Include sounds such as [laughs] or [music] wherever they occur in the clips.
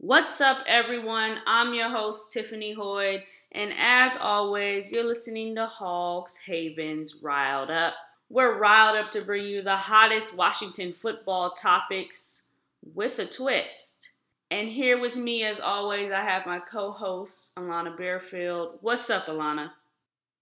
What's up, everyone? I'm your host, Tiffany Hoyd, and as always, you're listening to Hogs Haven's Riled Up. We're riled up to bring you the hottest Washington football topics with a twist. And here with me, as always, I have my co host, Alana Bearfield. What's up, Alana?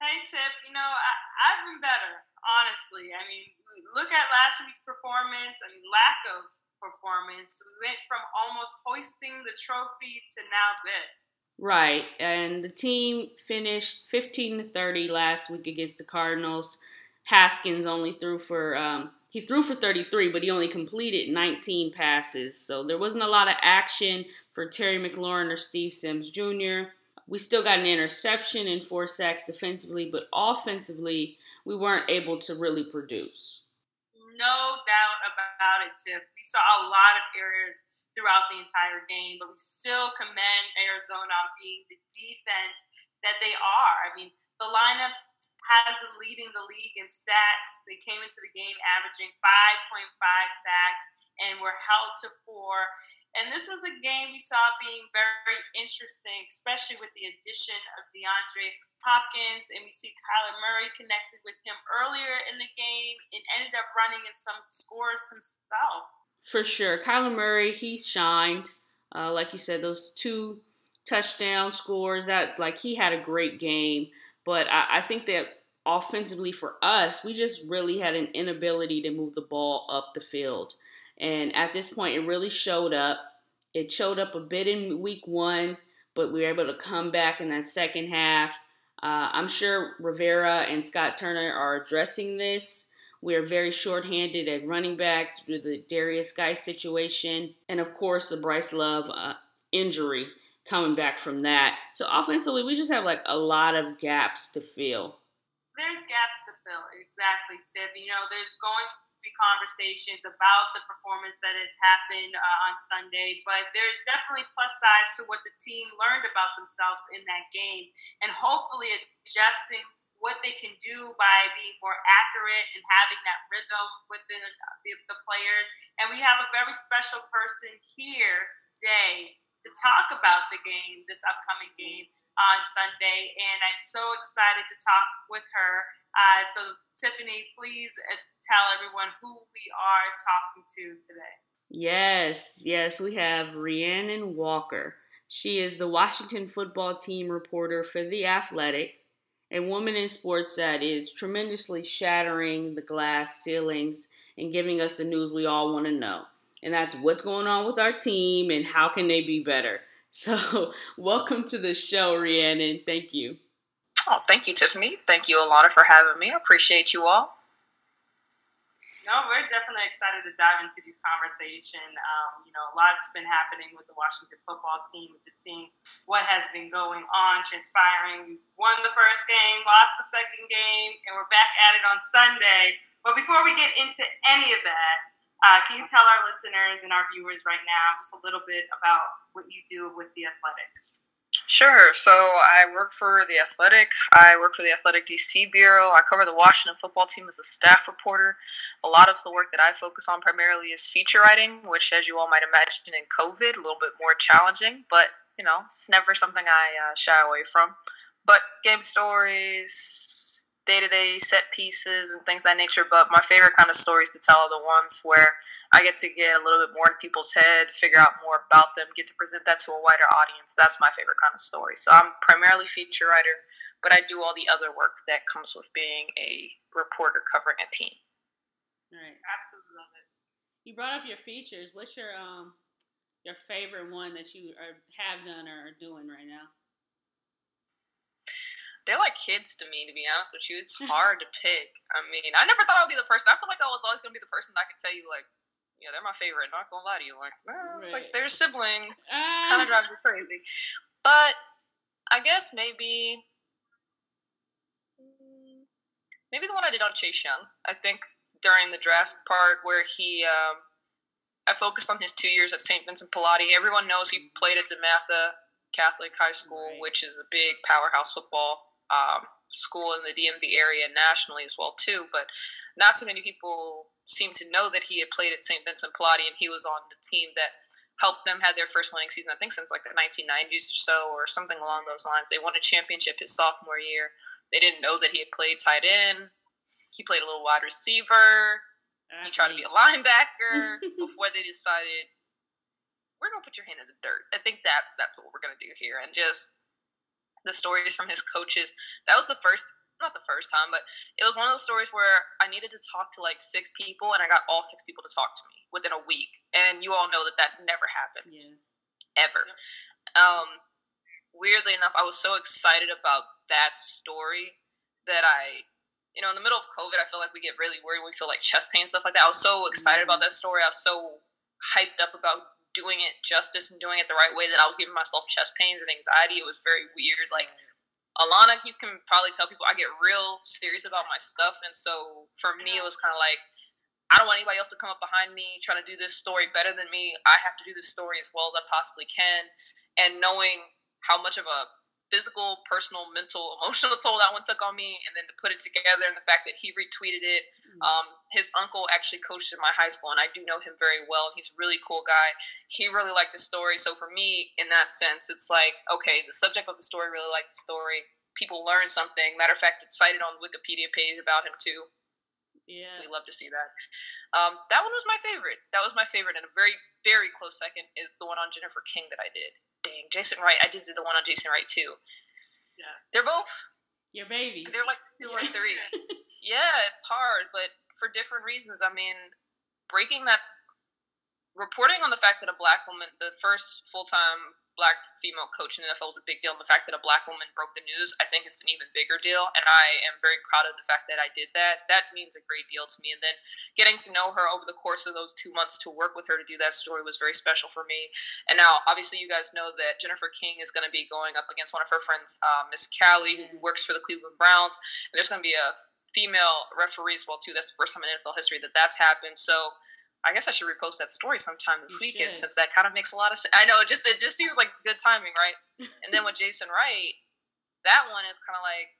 Hey, Tip. You know, I, I've been better, honestly. I mean, look at last week's performance. Mean, lack of performance. We went from almost hoisting the trophy to now this. Right, and the team finished 15 to 30 last week against the Cardinals. Haskins only threw for um, he threw for 33, but he only completed 19 passes. So there wasn't a lot of action for Terry McLaurin or Steve Sims Jr. We still got an interception and four sacks defensively, but offensively, we weren't able to really produce no doubt about it, Tiff. We saw a lot of errors throughout the entire game, but we still commend Arizona on being the defense that they are. I mean, the lineups has them leading the league in sacks. They came into the game averaging 5.5 sacks and were held to four. And this was a game we saw being very interesting, especially with the addition of DeAndre Hopkins. And we see Kyler Murray connected with him earlier in the game and ended up running in some scores himself. For sure. Kyler Murray, he shined. Uh, like you said, those two touchdown scores, that like he had a great game. But I, I think that offensively for us, we just really had an inability to move the ball up the field. And at this point, it really showed up. It showed up a bit in week one, but we were able to come back in that second half. Uh, I'm sure Rivera and Scott Turner are addressing this. We are very shorthanded at running back due to the Derrius Guice situation, and of course the Bryce Love uh, injury coming back from that. So offensively, we just have like a lot of gaps to fill. There's gaps to fill, exactly, Tiff. You know, there's going to be conversations about the performance that has happened uh, on Sunday, but there's definitely plus sides to what the team learned about themselves in that game, and hopefully adjusting what they can do by being more accurate and having that rhythm within the, the players. And we have a very special person here today to talk about the game, this upcoming game on Sunday. And I'm so excited to talk with her. Uh, so, Tiffany, please uh, tell everyone who we are talking to today. Yes, yes, we have Rhiannon Walker. She is the Washington football team reporter for The Athletic, a woman in sports that is tremendously shattering the glass ceilings and giving us the news we all want to know and that's what's going on with our team and how can they be better. [laughs] So, welcome to the show, Rhiannon. Thank you. Oh, thank you, Tiffany. Thank you, Alana, for having me. I appreciate you all. No, we're definitely excited to dive into these conversation. Um, you know, a lot's been happening with the Washington football team, just seeing what has been going on, transpiring. We won the first game, lost the second game, and we're back at it on Sunday. But before we get into any of that, uh, can you tell our listeners and our viewers right now just a little bit about what you do with The Athletic? Sure. So I work for The Athletic. I work for the Athletic DC Bureau. I cover the Washington football team as a staff reporter. A lot of the work that I focus on primarily is feature writing, which, as you all might imagine, in COVID, a little bit more challenging, but you know, it's never something I uh, shy away from. But game stories, day to day set pieces and things that nature. But my favorite kind of stories to tell are the ones where I get to get a little bit more in people's head, figure out more about them, get to present that to a wider audience. That's my favorite kind of story. So I'm primarily feature writer, but I do all the other work that comes with being a reporter covering a team. Right, absolutely love it. You brought up your features. What's your um your favorite one that you are, have done or are doing right now? They're like kids to me, to be honest with you. It's [laughs] hard to pick. I mean, I never thought I would be the person. I feel like I was always going to be the person that could tell you, like, yeah, they're my favorite. Not gonna lie to you, like, well, right. it's like they're a sibling. It ah. kind of drives me crazy. But I guess maybe, mm, maybe the one I did on Chase Young. I think during the draft part where he, um, I focused on his two years at St. Vincent Pallotti. Everyone knows he mm-hmm. played at DeMatha Catholic High School, right. which is a big powerhouse football um, school in the DMV area nationally as well too. But not so many people seem to know that he had played at St. Vincent Pallotti and he was on the team that helped them had their first winning season, I think since like the 1990s or so, or something along those lines. They won a championship his sophomore year. They didn't know that he had played tight end. He played a little wide receiver. He tried to be a linebacker [laughs] before they decided we're gonna put your hand in the dirt. I think that's that's what we're gonna do here, and just the stories from his coaches. That was the first, not the first time, but it was one of those stories where I needed to talk to like six people, and I got all six people to talk to me within a week. And you all know that that never happens yeah. ever. Um, weirdly enough, I was so excited about that story that I, you know, in the middle of COVID, I feel like we get really worried. We feel like chest pain stuff like that. I was so excited about mm-hmm. that story. I was so hyped up about doing it justice and doing it the right way that I was giving myself chest pains and anxiety. It was very weird. Like Alana, you can probably tell people I get real serious about my stuff, and so for me, it was kind of like I don't want anybody else to come up behind me trying to do this story better than me. I have to do this story as well as I possibly can, and knowing how much of a physical, personal, mental, emotional toll that one took on me, and then to put it together and the fact that he retweeted it. Mm-hmm. Um, his uncle actually coached in my high school, and I do know him very well. He's a really cool guy. He really liked the story. So for me, in that sense, it's like, okay, the subject of the story really liked the story. People learned something. Matter of fact, it's cited on the Wikipedia page about him too. Yeah, we love to see that. Um, that one was my favorite. That was my favorite, and a very, very close second is the one on Jennifer King that I did dang, Jason Wright. I just did the one on Jason Wright too. Yeah. They're both your babies. They're like two or three. [laughs] yeah, it's hard, but for different reasons. I mean, breaking that reporting on the fact that a black woman, the first full time black female coach in the NFL was a big deal. And the fact that a black woman broke the news, I think, is an even bigger deal. And I am very proud of the fact that I did that. That means a great deal to me. And then getting to know her over the course of those two months to work with her to do that story was very special for me. And now, obviously, you guys know that Jennifer King is going to be going up against one of her friends, uh, Miss Callie, who works for the Cleveland Browns. And there's going to be a female referee as well too. That's the first time in NFL history that that's happened. So I guess I should repost that story sometime this you weekend should. since that kind of makes a lot of sense. I know it just it just seems like good timing, right? and then with [laughs] Jason Wright, that one is kind of like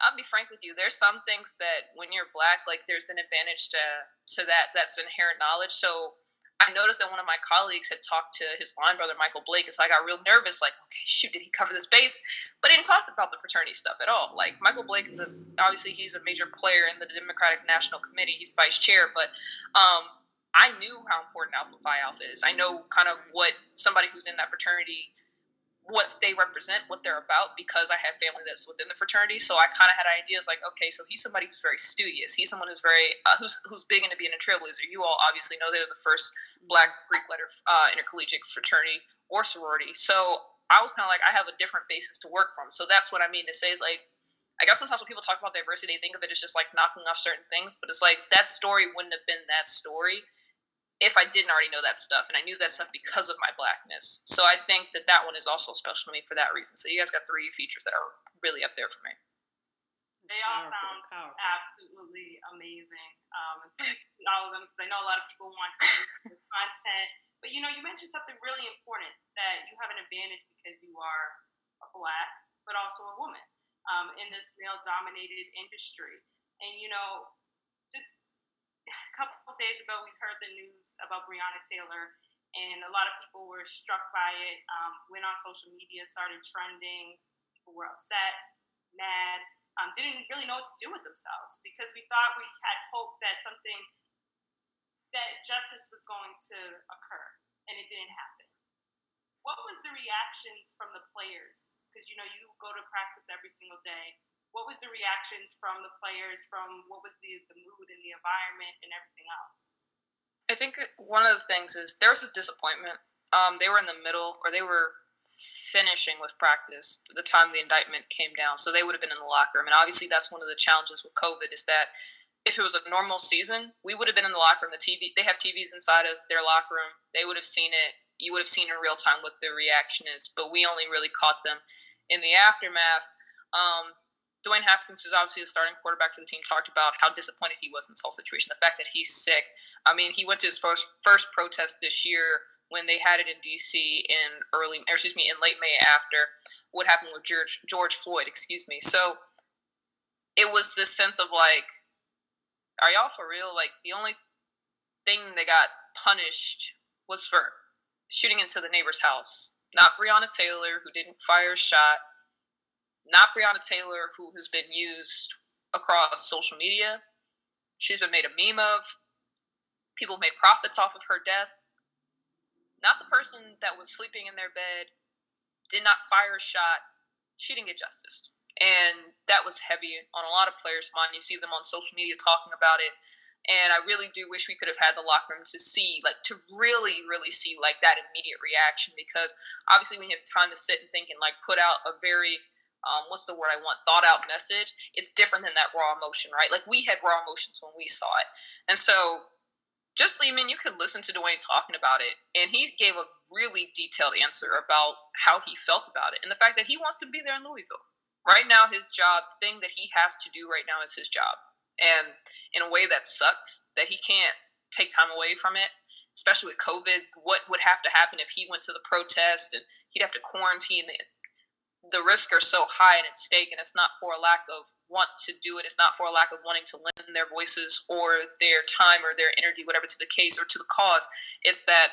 I'll be frank with you. There's some things that when you're black, like there's an advantage to to that that's inherent knowledge. So I noticed that one of my colleagues had talked to his line brother Michael Blake, and so I got real nervous. Like, okay, shoot, did he cover this base? But he didn't talk about the fraternity stuff at all. Like Michael Blake is a obviously he's a major player in the Democratic National Committee. He's vice chair, but um, I knew how important Alpha Phi Alpha is. I know kind of what somebody who's in that fraternity, what they represent, what they're about, because I have family that's within the fraternity. So I kind of had ideas like, okay, so he's somebody who's very studious. He's someone who's very uh, who's who's big into being a trailblazer. You all obviously know they're the first Black Greek letter uh, intercollegiate fraternity or sorority. So I was kind of like, I have a different basis to work from. So that's what I mean to say is like I guess sometimes when people talk about diversity, they think of it as just like knocking off certain things, but it's like that story wouldn't have been that story if I didn't already know that stuff, and I knew that stuff because of my blackness. So I think that that one is also special to me for that reason. So you guys got three features that are really up there for me. They all powerful, sound powerful. absolutely amazing. Um, and please all of them because I know a lot of people want to the [laughs] content. But you know, you mentioned something really important that you have an advantage because you are a black, but also a woman um, in this male-dominated industry. And you know, just a couple of days ago, we heard the news about Breonna Taylor, and a lot of people were struck by it. Um, went on social media, started trending. People were upset, mad, um, didn't really know what to do with themselves because we thought we had hope that something that justice was going to occur, and it didn't happen. What was the reactions from the players? Because you know you go to practice every single day what was the reactions from the players from what was the, the mood and the environment and everything else? I think one of the things is there was this disappointment. Um, they were in the middle or they were finishing with practice the time the indictment came down so they would have been in the locker room. And obviously that's one of the challenges with covid is that if it was a normal season we would have been in the locker room. The tv they have tvs inside of their locker room. They would have seen it. You would have seen in real time what the reaction is but we only really caught them in the aftermath. Um, Dwayne Haskins, who's obviously the starting quarterback for the team, talked about how disappointed he was in this whole situation. The fact that he's sick. I mean, he went to his first first protest this year when they had it in D.C. in early, excuse me, in late May after what happened with George George Floyd. Excuse me. So it was this sense of like, are y'all for real? Like the only thing that got punished was for shooting into the neighbor's house. Not Breonna Taylor, who didn't fire a shot. Not Breonna Taylor, who has been used across social media. She's been made a meme of. People made profits off of her death. Not the person that was sleeping in their bed, did not fire a shot. She didn't get justice. And that was heavy on a lot of players' mind. You see them on social media talking about it and I really do wish we could have had the locker room to see, like, to really, really see, like, that immediate reaction because obviously you have time to sit and think and, like, put out a very, um, what's the word I want, thought out message, it's different than that raw emotion, right? Like, we had raw emotions when we saw it. And so, just Lehman, you could listen to Dwayne talking about it, and he gave a really detailed answer about how he felt about it and the fact that he wants to be there in Louisville. Right now, his job, the thing that he has to do right now is his job and in a way that sucks that he can't take time away from it especially with covid what would have to happen if he went to the protest and he'd have to quarantine it the risks are so high and at stake and it's not for a lack of want to do it it's not for a lack of wanting to lend their voices or their time or their energy whatever to the case or to the cause it's that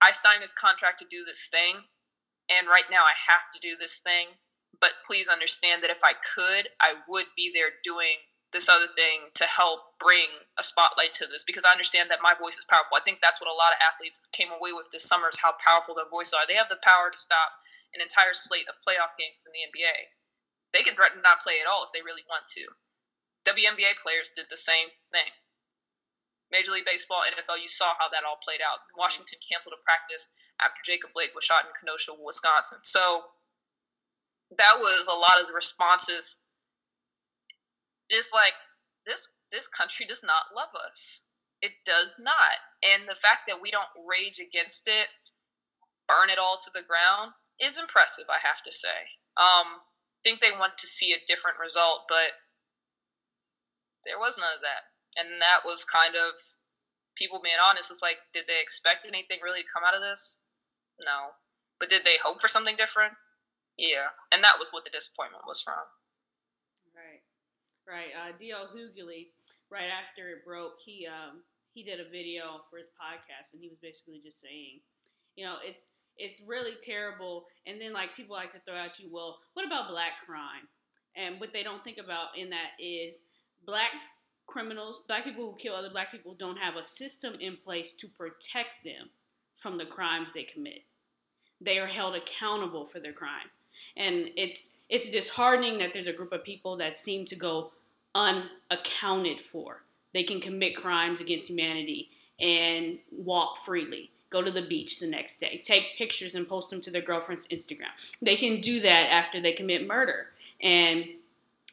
i signed this contract to do this thing and right now i have to do this thing but please understand that if i could i would be there doing this other thing to help bring a spotlight to this because I understand that my voice is powerful. I think that's what a lot of athletes came away with this summer is how powerful their voice are. They have the power to stop an entire slate of playoff games in the NBA. They can threaten not play at all if they really want to. WNBA players did the same thing. Major League Baseball, NFL, you saw how that all played out. Mm-hmm. Washington canceled a practice after Jacob Blake was shot in Kenosha, Wisconsin. So that was a lot of the responses it's like this this country does not love us. It does not. And the fact that we don't rage against it, burn it all to the ground, is impressive, I have to say. Um, I think they want to see a different result, but there was none of that. And that was kind of people being honest. It's like, did they expect anything really to come out of this? No. But did they hope for something different? Yeah. And that was what the disappointment was from. Right. Right. Uh, D.L. Hughley, right after it broke, he um, he did a video for his podcast, and he was basically just saying, you know, it's it's really terrible. And then like people like to throw at you, well, what about black crime? And what they don't think about in that is black criminals, black people who kill other black people, don't have a system in place to protect them from the crimes they commit. They are held accountable for their crime. And it's it's disheartening that there's a group of people that seem to go unaccounted for. They can commit crimes against humanity and walk freely, go to the beach the next day, take pictures and post them to their girlfriend's Instagram. They can do that after they commit murder. And,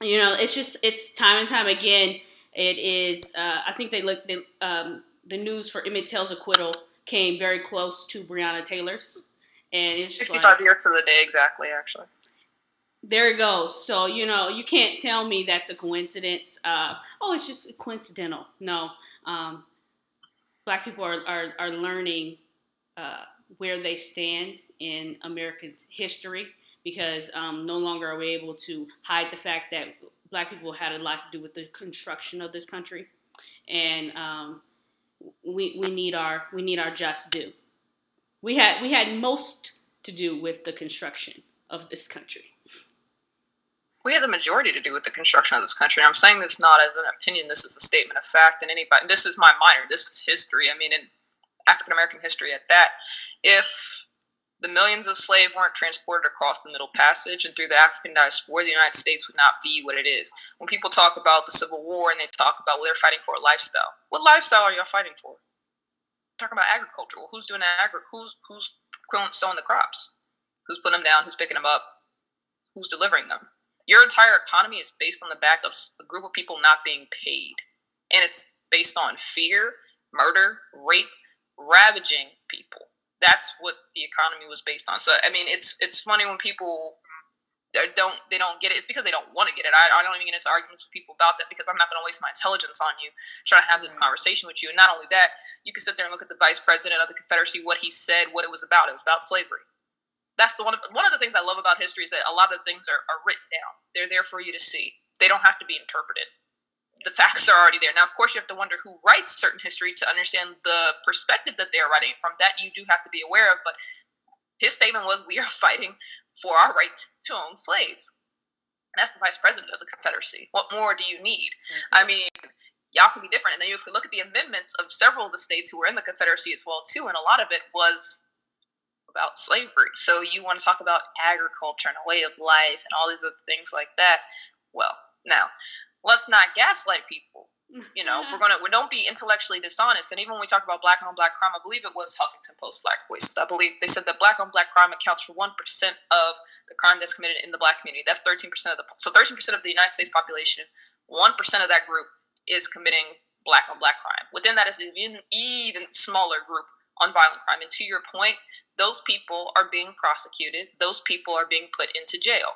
you know, it's just, it's time and time again. It is, uh, I think they look, they, um, the news for Emmett Till's acquittal came very close to Breonna Taylor's. And it's 65 like, years to the day, exactly, actually there it goes. So you know, you can't tell me that's a coincidence. Uh, oh, it's just coincidental. No, um, black people are are, are learning uh, where they stand in American history because um, no longer are we able to hide the fact that black people had a lot to do with the construction of this country, and um, we we need our we need our just due. We had we had most to do with the construction of this country we had the majority to do with the construction of this country. And I'm saying this not as an opinion. This is a statement of fact. And anybody, this is my minor. This is history. I mean, in African American history at that, if the millions of slaves weren't transported across the Middle Passage and through the African diaspora, the United States would not be what it is. When people talk about the Civil War and they talk about well, they're fighting for a lifestyle, what lifestyle are y'all fighting for? Talking about agriculture. Well, who's doing agri- Who's who's sowing the crops? Who's putting them down? Who's picking them up? Who's delivering them? your entire economy is based on the back of a group of people not being paid. And it's based on fear, murder, rape, ravaging people. That's what the economy was based on. So I mean, it's it's funny when people don't they don't get it. It's because they don't want to get it. I, I don't even get into arguments with people about that because I'm not going to waste my intelligence on you trying to have this mm-hmm. conversation with you. And not only that, you can sit there and look at the vice president of the Confederacy, what he said, what it was about. It was about slavery that's the one of, one of the things I love about history is that a lot of things are, are written down. They're there for you to see. They don't have to be interpreted. The facts are already there. Now, of course, you have to wonder who writes certain history to understand the perspective that they're writing from. That you do have to be aware of. But his statement was, "We are [laughs] fighting for our right to own slaves." And that's the vice president of the Confederacy. What more do you need? I mean, y'all can be different. And then you can look at the amendments of several of the states who were in the Confederacy as well too, and a lot of it was about slavery. So you want to talk about agriculture and a way of life and all these other things like that. Well, now let's not gaslight people. [laughs] You know, if we're gonna we don't be intellectually dishonest. And even when we talk about black on black crime, I believe it was Huffington Post Black Voices. I believe they said that black on black crime accounts for one percent of the crime that's committed in the black community. That's thirteen percent of the so thirteen percent of the United States population. One percent of that group is committing black on black crime. Within that is an even, even smaller group on violent crime. And to your point, those people are being prosecuted, those people are being put into jail.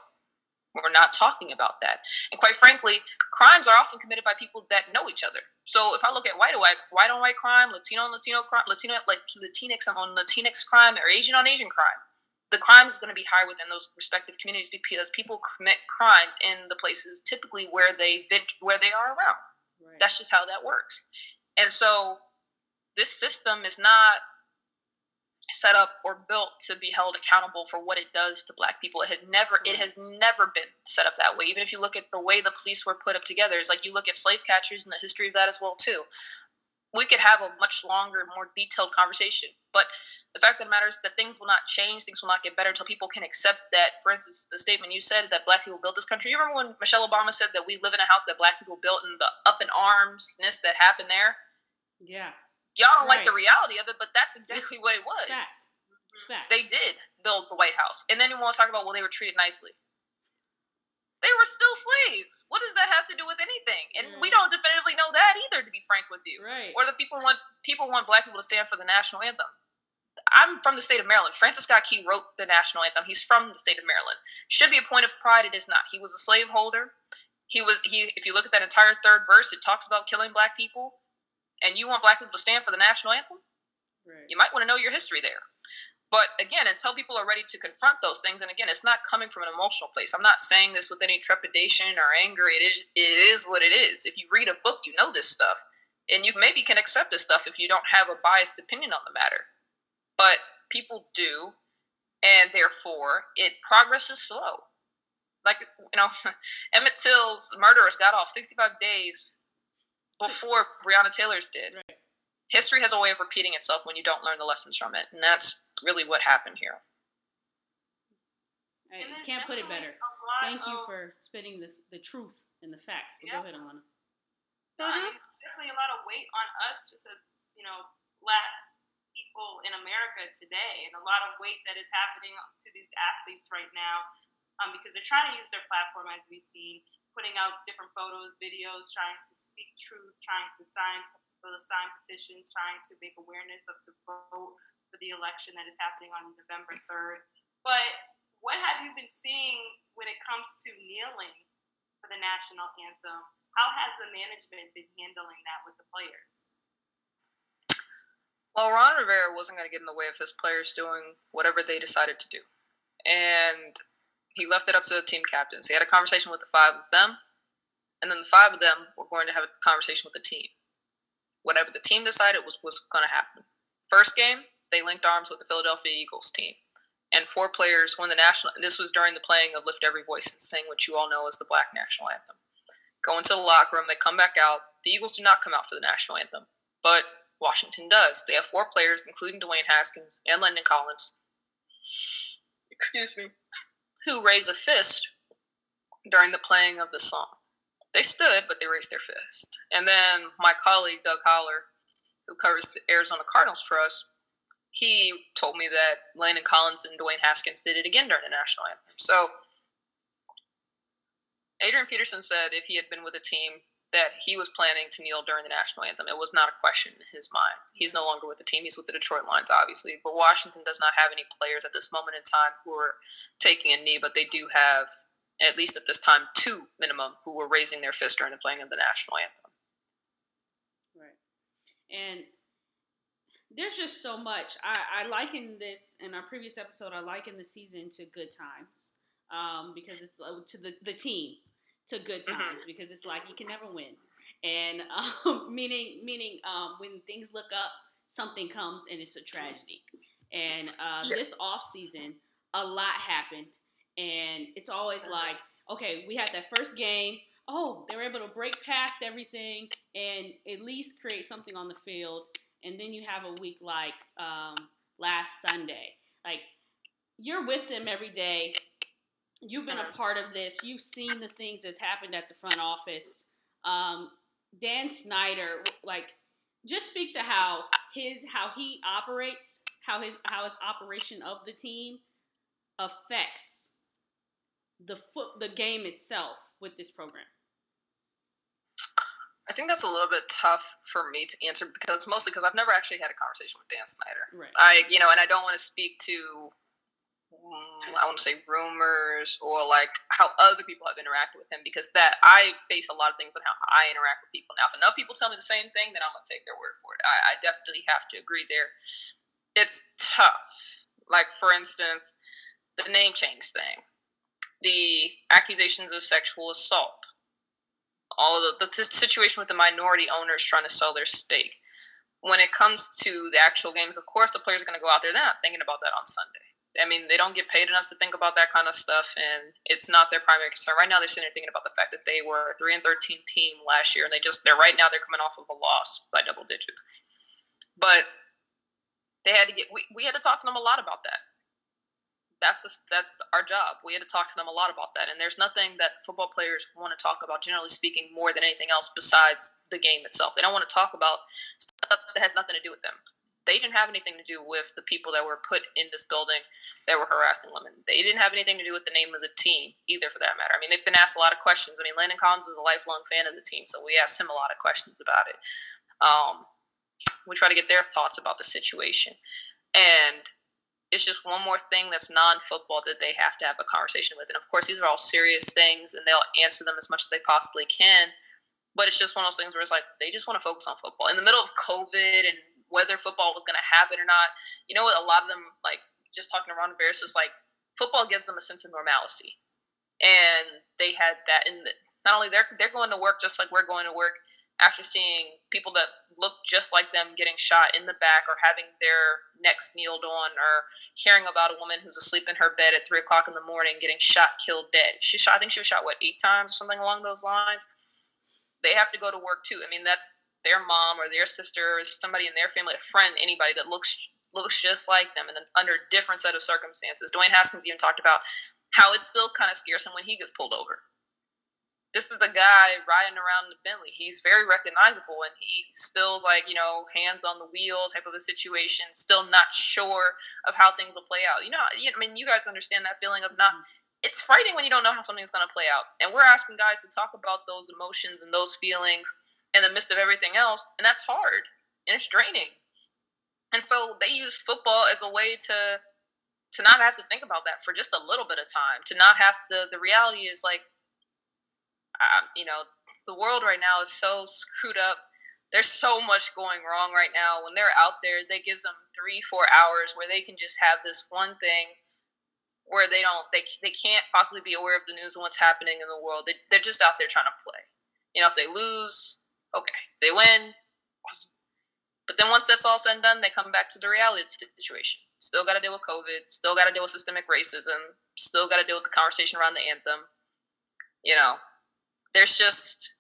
We're not talking about that. And quite frankly, crimes are often committed by people that know each other. So if I look at white on white, white on white crime, Latino on Latino crime, Latino like Latinx on Latinx crime, or Asian on Asian crime, the crime is going to be higher within those respective communities because people commit crimes in the places typically where they where they are around. Right. That's just how that works. And so this system is not set up or built to be held accountable for what it does to black people. It had never it has never been set up that way. Even if you look at the way the police were put up together, it's like you look at slave catchers and the history of that as well too. We could have a much longer, more detailed conversation. But the fact of the matter is that things will not change, things will not get better until people can accept that, for instance, the statement you said that black people built this country. You remember when Michelle Obama said that we live in a house that black people built and the up in armsness that happened there? Yeah y'all don't right. like the reality of it, but that's exactly what it was. Fact. Fact. They did build the White House, and then you want to talk about well, they were treated nicely. They were still slaves. What does that have to do with anything? And right. we don't definitively know that either, to be frank with you. Right. Or that people want people want black people to stand for the national anthem. I'm from the state of Maryland. Francis Scott Key wrote the national anthem. He's from the state of Maryland. Should be a point of pride. It is not. He was a slaveholder. He was he. If you look at that entire third verse, it talks about killing black people and you want black people to stand for the national anthem, right. you might want to know your history there. But again, until people are ready to confront those things, and again, it's not coming from an emotional place. I'm not saying this with any trepidation or anger. It is it is what it is. If you read a book, you know this stuff, and you maybe can accept this stuff if you don't have a biased opinion on the matter. But people do, and therefore, it progress is slow. Like you know, [laughs] Emmett Till's murderers got off 65 days before Breonna Taylor's did. Right. History has a way of repeating itself when you don't learn the lessons from it, and that's really what happened here. I can't put it better. Thank you for spitting the, the truth and the facts. But yeah. go ahead, Alana. Mm-hmm. There's definitely a lot of weight on us, just as you know, black people in America today, and a lot of weight that is happening to these athletes right now, um, because they're trying to use their platform, as we've seen, putting out different photos, videos, trying to speak truth, trying to sign sign petitions, trying to make awareness of to vote for the election that is happening on November 3rd. But what have you been seeing when it comes to kneeling for the national anthem? How has the management been handling that with the players? Well, Ron Rivera wasn't going to get in the way of his players doing whatever they decided to do. And he left it up to the team captains. He had a conversation with the five of them, and then the five of them were going to have a conversation with the team. Whatever the team decided was was going to happen. First game, they linked arms with the Philadelphia Eagles team, and four players won the national. This was during the playing of "Lift Every Voice" and sing what you all know as the Black National Anthem. Go into the locker room. They come back out. The Eagles do not come out for the national anthem, but Washington does. They have four players, including Dwayne Haskins and Landon Collins. Excuse me who raise a fist during the playing of the song. They stood, but they raised their fist. And then my colleague, Doug Haller, who covers the Arizona Cardinals for us, he told me that Landon Collins and Dwayne Haskins did it again during the national anthem. So Adrian Peterson said if he had been with a team that he was planning to kneel during the national anthem. It was not a question in his mind. He's no longer with the team. He's with the Detroit Lions, obviously. But Washington does not have any players at this moment in time who are taking a knee, but they do have, at least at this time, two minimum who were raising their fist during the playing of the national anthem. Right. And there's just so much. I, I liken this in our previous episode. I liken the season to good times um, because it's uh, to the, the team to good mm-hmm. times mm-hmm. because it's like you can never win. and [laughs] um, meaning meaning um, when things look up, something comes and it's a tragedy. And uh, yeah. this off season, a lot happened, and it's always uh-huh. like, okay, we had that first game. Oh, they were able to break past everything and at least create something on the field. And then you have a week like um, last Sunday. Like you're with them every day. You've been a uh-huh. part of this. You've seen the things that's happened at the front office. Um, Dan Snyder, like, just speak to how his how he operates, how his how his operation of the team affects the foot the game itself with this program. I think that's a little bit tough for me to answer because mostly because I've never actually had a conversation with Dan Snyder. Right. I, you know, and I don't want to speak to Mm-hmm. I want to say rumors or like how other people have interacted with him because that I base a lot of things on how I interact with people. Now, if enough people tell me the same thing, then I'm gonna take their word for it. I, I definitely have to agree there. It's tough. Like for instance, the name change thing, the accusations of sexual assault, all the, the situation with the minority owners trying to sell their stake. When it comes to the actual games, of course, the players are going to go out there. They're not thinking about that on Sunday I mean, they don't get paid enough to think about that kind of stuff, and it's not their primary concern. Right now, they're sitting there thinking about the fact that they were a three and thirteen team last year, and they just they're right now they're coming off of a loss by double digits. But they had to get we, we had to talk to them a lot about that. That's just, that's our job. We had to talk to them a lot about that, and there's nothing that football players want to talk about, generally speaking, more than anything else besides the game itself. They don't want to talk about stuff that has nothing to do with them they didn't have anything to do with the people that were put in this building that were harassing women. They didn't have anything to do with the name of the team either, for that matter. I mean, they've been asked a lot of questions. I mean, Landon Collins is a lifelong fan of the team, so we asked him a lot of questions about it. Um, we try to get their thoughts about the situation, and it's just one more thing that's non-football that they have to have a conversation with. And of course, these are all serious things, and they'll answer them as much as they possibly can. But it's just one of those things where it's like they just want to focus on football in the middle of COVID and whether football was going to happen or not. You know what? A lot of them, like just talking to Ron Rivera, is like football gives them a sense of normalcy, and they had that. And not only they're they're going to work just like we're going to work. After seeing people that look just like them getting shot in the back or having their necks kneeled on, or hearing about a woman who's asleep in her bed at three o'clock in the morning getting shot, killed, dead. She shot. I think she was shot what eight times, something along those lines. They have to go to work too. I mean, that's their mom or their sister or somebody in their family, a friend, anybody that looks looks just like them and then under a different set of circumstances. Dwayne Haskins even talked about how it still kind of scares him when he gets pulled over. This is a guy riding around the Bentley. He's very recognizable and he still's like, you know, hands on the wheel type of a situation, still not sure of how things will play out. You know, I mean, you guys understand that feeling of not, mm-hmm. it's frightening when you don't know how something's going to play out. And we're asking guys to talk about those emotions and those feelings in the midst of everything else, and that's hard and it's draining. And so they use football as a way to to not have to think about that for just a little bit of time. To not have to. The reality is like, um, you know, the world right now is so screwed up. There's so much going wrong right now. When they're out there, they gives them three, four hours where they can just have this one thing where they don't they they can't possibly be aware of the news and what's happening in the world. They, they're just out there trying to play. You know, if they lose, okay, they win. But then once that's all said and done, they come back to the reality situation. Still got to deal with COVID. Still got to deal with systemic racism. Still got to deal with the conversation around the anthem. You know, there's just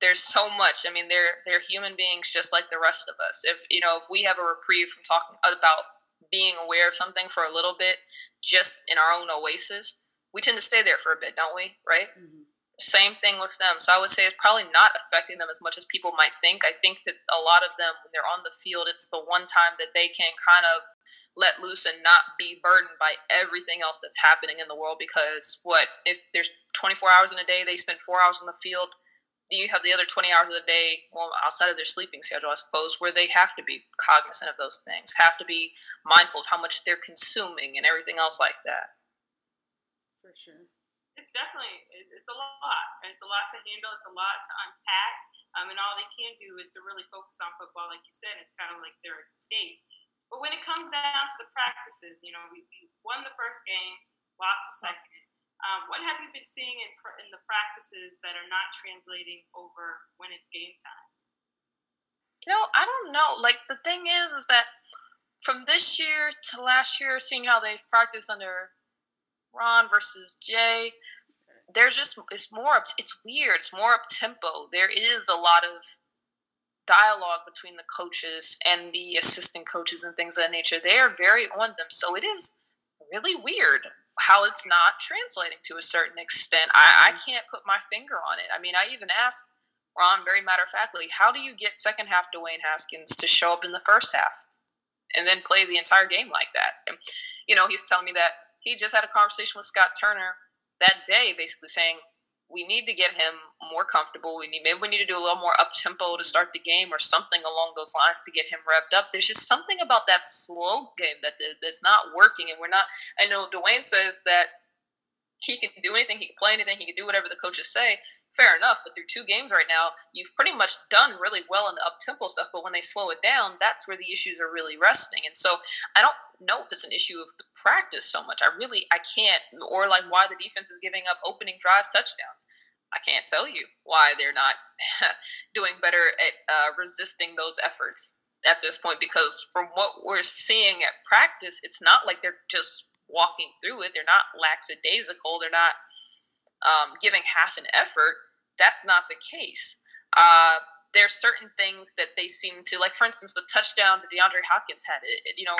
there's so much. I mean, they're they're human beings just like the rest of us. If you know, if we have a reprieve from talking about being aware of something for a little bit, just in our own oasis, we tend to stay there for a bit, don't we? Right? Mm-hmm same thing with them. So I would say it's probably not affecting them as much as people might think. I think that a lot of them, when they're on the field, it's the one time that they can kind of let loose and not be burdened by everything else that's happening in the world. Because what if there's 24 hours in a day, they spend four hours on the field. You have the other 20 hours of the day, well, outside of their sleeping schedule, I suppose, where they have to be cognizant of those things, have to be mindful of how much they're consuming and everything else like that. For sure it's definitely it's a lot it's a lot to handle it's a lot to unpack um, and all they can do is to really focus on football like you said it's kind of like their escape but when it comes down to the practices you know we, we won the first game lost the second Um, what have you been seeing in, in the practices that are not translating over when it's game time? You know, I don't know. Like the thing is, is that from this year to last year, seeing how they've practiced under Ron versus Jay, there's just it's more it's weird. It's more up tempo. There is a lot of dialogue between the coaches and the assistant coaches and things of that nature. They are very on them. So it is really weird how it's not translating to a certain extent. I, I mm-hmm. can't put my finger on it. I mean, I even asked Ron very matter of factly, how do you get second half Dwayne Haskins to show up in the first half and then play the entire game like that? And, you know, he's telling me that he just had a conversation with Scott Turner that day, basically saying, we need to get him more comfortable. We need maybe we need to do a little more up tempo to start the game or something along those lines to get him revved up. There's just something about that slow game that that's not working, and we're not. I know Dwayne says that he can do anything, he can play anything, he can do whatever the coaches say. Fair enough, but through two games right now, you've pretty much done really well in the up tempo stuff. But when they slow it down, that's where the issues are really resting. And so I don't know if it's an issue of the practice so much. I really I can't or like why the defense is giving up opening drive touchdowns. I can't tell you why they're not [laughs] doing better at uh, resisting those efforts at this point because from what we're seeing at practice, it's not like they're just walking through it. They're not lackadaisical. They're not um, giving half an effort. That's not the case. Uh, are certain things that they seem to like. For instance, the touchdown that DeAndre Hopkins had. It, it, you know,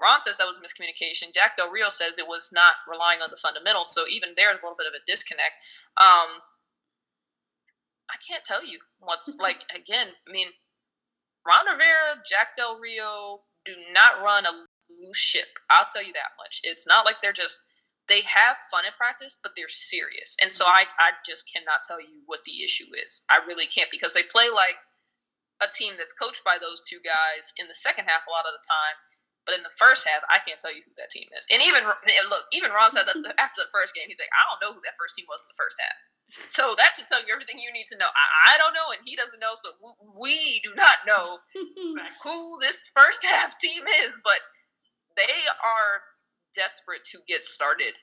Ron says that was miscommunication. Jack Del Rio says it was not relying on the fundamentals. So even there's a little bit of a disconnect. Um, I can't tell you what's [laughs] like. Again, I mean, Ron Rivera, Jack Del Rio do not run a loose ship. I'll tell you that much. It's not like they're just they have fun at practice, but they're serious. And so mm-hmm. I, I just cannot tell you what the issue is. I really can't because they play like a team that's coached by those two guys in the second half a lot of the time but in the first half, I can't tell you who that team is. And even look, even Ron said that after the first game, he's like, I don't know who that first team was in the first half. So that should tell you everything you need to know. I, I don't know, and he doesn't know, so we do not know [laughs] who this first [laughs] half team is. But they are desperate to get started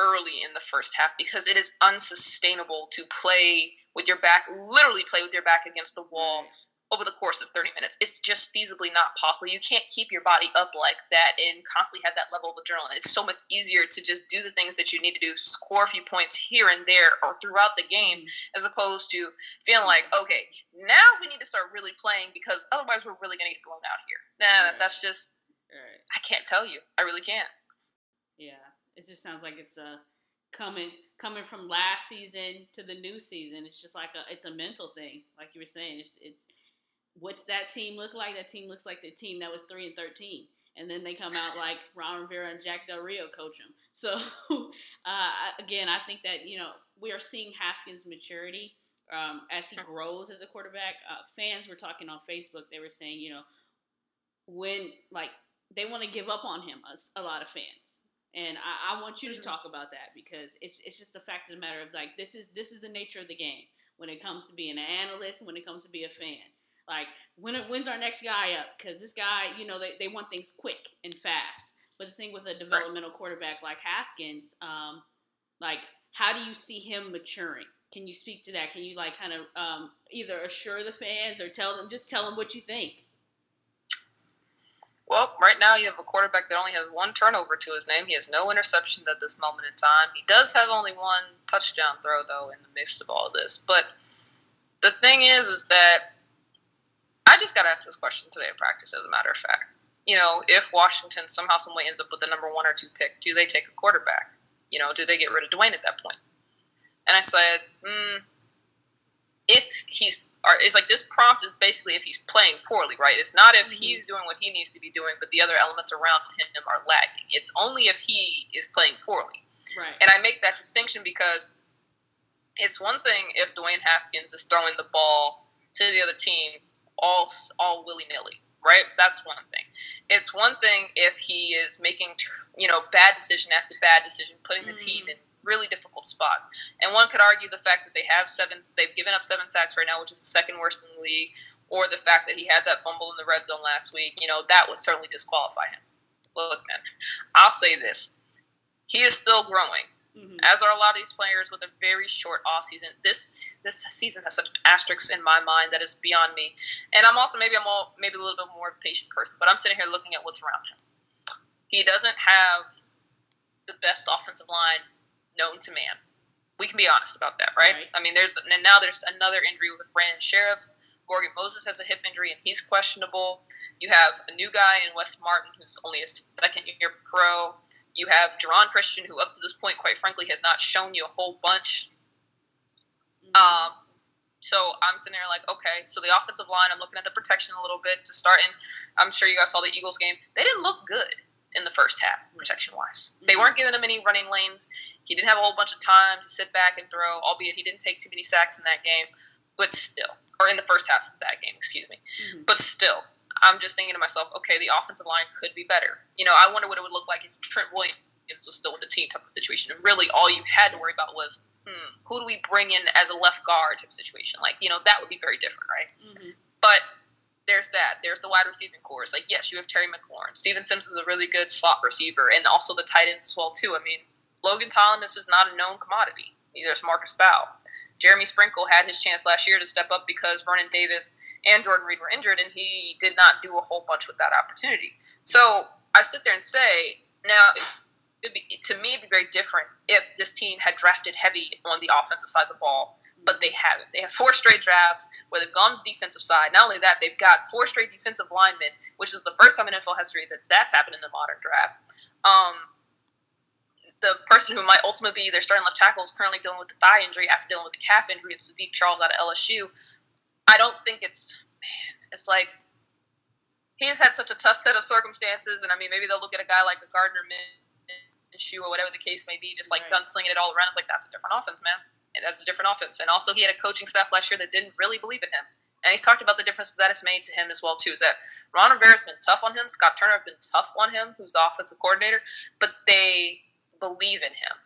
early in the first half because it is unsustainable to play with your back, literally play with your back against the wall over the course of 30 minutes. It's just feasibly not possible. You can't keep your body up like that and constantly have that level of adrenaline. It's so much easier to just do the things that you need to do, score a few points here and there or throughout the game, mm-hmm. as opposed to feeling like, okay, now we need to start really playing because otherwise we're really going to get blown out here. Nah, right. that's just, right. I can't tell you. I really can't. Yeah, it just sounds like it's a coming coming from last season to the new season. It's just like a it's a mental thing, like you were saying. It's it's what's that team look like? That team looks like the team that was three and thirteen, and then they come out like [laughs] Ron Rivera and Jack Del Rio coach them. So [laughs] uh, again, I think that you know we are seeing Haskins' maturity um, as he grows as a quarterback. Uh, fans were talking on Facebook. They were saying, you know, when like they want to give up on him. A, a lot of fans. And I, I want you to talk about that because it's it's just the fact of the matter of like this is this is the nature of the game when it comes to being an analyst, when it comes to be a fan. Like, when when's our next guy up? Because this guy, you know, they, they want things quick and fast. But the thing with a developmental quarterback like Haskins, um, like, how do you see him maturing? Can you speak to that? Can you like kind of um, either assure the fans or tell them, just tell them what you think? Well, right now you have a quarterback that only has one turnover to his name. He has no interceptions at this moment in time. He does have only one touchdown throw though in the midst of all of this. But the thing is, is that I just got asked this question today in practice, as a matter of fact. You know, if Washington somehow, someway ends up with the number one or two pick, do they take a quarterback? You know, do they get rid of Dwayne at that point? And I said, hmm, if he's, or it's like this prompt is basically if he's playing poorly, right? It's not if mm-hmm. he's doing what he needs to be doing, but the other elements around him are lagging. It's only if he is playing poorly. Right. And I make that distinction because it's one thing if Dwayne Haskins is throwing the ball to the other team all all willy nilly, right? That's one thing. It's one thing if he is making you know bad decision after bad decision, putting the mm. team in really difficult spots. And one could argue the fact that they have seven, they've given up seven sacks right now, which is the second worst in the league, or the fact that he had that fumble in the red zone last week. You know that would certainly disqualify him. Look, man, I'll say this: he is still growing. Mm-hmm. As are a lot of these players with a very short off season. This this season has such an asterisk in my mind that is beyond me. And I'm also maybe I'm all, maybe a little bit more patient person, but I'm sitting here looking at what's around him. He doesn't have the best offensive line known to man. We can be honest about that, right? right. I mean, there's and now there's another injury with Brandon Scherff. Morgan Moses has a hip injury and he's questionable. You have a new guy in Wes Martin who's only a second year pro. You have Geron Christian, who up to this point, quite frankly, has not shown you a whole bunch. Mm-hmm. Um, so I'm sitting there like, okay, so the offensive line, I'm looking at the protection a little bit to start. And I'm sure you guys saw the Eagles game. They didn't look good in the first half, protection wise. Mm-hmm. They weren't giving them any running lanes. He didn't have a whole bunch of time to sit back and throw, albeit he didn't take too many sacks in that game. But still, or in the first half of that game, excuse me. Mm-hmm. But still, I'm just thinking to myself, okay, the offensive line could be better. You know, I wonder what it would look like if Trent Williams was still with the team type of situation. And really, all you had to worry about was, hmm, who do we bring in as a left guard type of situation? Like, you know, that would be very different, right? Mm-hmm. But there's that. There's the wide receiving corps. Like, yes, you have Terry McLaurin. Steven Sims is a really good slot receiver, and also the tight ends as well too. I mean, Logan Thomas is not a known commodity. There's Marcus Baugh. Jeremy Sprinkle had his chance last year to step up because Vernon Davis and Jordan Reed were injured, and he did not do a whole bunch with that opportunity. So I sit there and say, now, be, to me, it'd be very different if this team had drafted heavy on the offensive side of the ball, but they haven't. They have four straight drafts where they've gone to the defensive side. Not only that, they've got four straight defensive linemen, which is the first time in NFL history that that's happened in the modern draft. Um, the person who might ultimately be their starting left tackle is currently dealing with the thigh injury after dealing with the calf injury. It's Saahdiq Charles out of LSU. I don't think it's man, it's like he's had such a tough set of circumstances, and I mean maybe they'll look at a guy like a Gardner Minshew or whatever the case may be, just like right. gunslinging it all around. It's like that's a different offense, man. And that's a different offense. And also, he had a coaching staff last year that didn't really believe in him. And he's talked about the difference that it's made to him as well too. Is that Ron Rivera's been tough on him, Scott Turner have been tough on him, who's the offensive coordinator, but they believe in him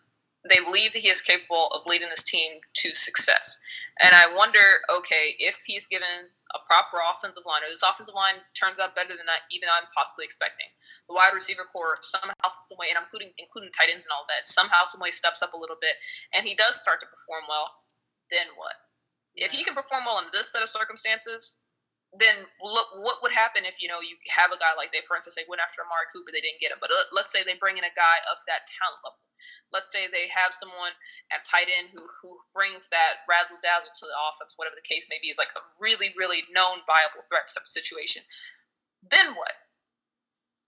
they believe that he is capable of leading this team to success. And I wonder, okay, if he's given a proper offensive line, or this offensive line turns out better than I, even I'm possibly expecting. The wide receiver core somehow, some way, and I'm including including tight ends and all that, somehow, some way steps up a little bit, and he does start to perform well. Then what? If he can perform well under this set of circumstances, then look what would happen if you know you have a guy like they, for instance, they went after Amari Cooper, they didn't get him, but let's say they bring in a guy of that talent level let's say they have someone at tight end who who brings that razzle dazzle to the offense, whatever the case may be, is like a really really known viable threat type of situation. Then what?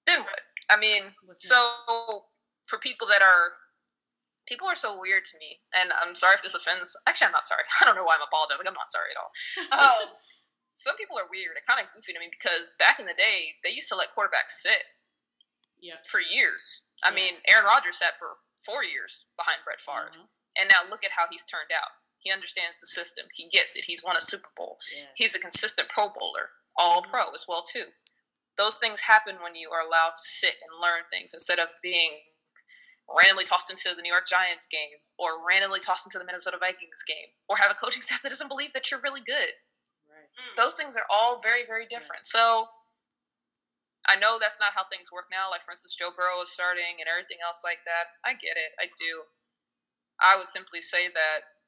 Then what? I mean, so for people that are people are so weird to me, and I'm sorry if this offends. Actually, I'm not sorry. [laughs] I don't know why I'm apologizing. I'm not sorry at all. [laughs] Um, some people are weird and kind of goofy to me because back in the day, they used to let quarterbacks sit yep. for years. I yes. mean, Aaron Rodgers sat for four years behind Brett Favre. Mm-hmm. And now look at how he's turned out. He understands the system. He gets it. He's won a Super Bowl. Yeah. He's a consistent Pro Bowler, all mm-hmm. pro as well too. Those things happen when you are allowed to sit and learn things instead of being randomly tossed into the New York Giants game or randomly tossed into the Minnesota Vikings game or have a coaching [laughs] staff that doesn't believe that you're really good. Those things are all very, very different. So I know that's not how things work now. Like for instance, Joe Burrow is starting and everything else like that. I get it. I do. I would simply say that.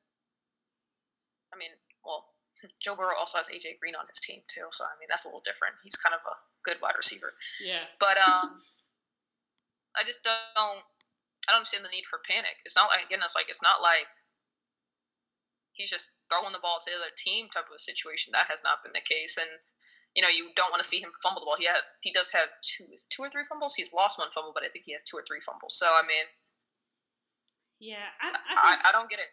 I mean, well, [laughs] Joe Burrow also has AJ Green on his team too, so I mean that's a little different. He's kind of a good wide receiver. Yeah. But um, I just don't. I don't understand the need for panic. It's not like again. It's like it's not like he's just throwing the ball to the other team type of a situation. That has not been the case, and you know, you don't want to see him fumble the ball. He has, he does have two, two or three fumbles. He's lost one fumble, but I think he has two or three fumbles. So I mean, yeah, I, I, I, I don't get it.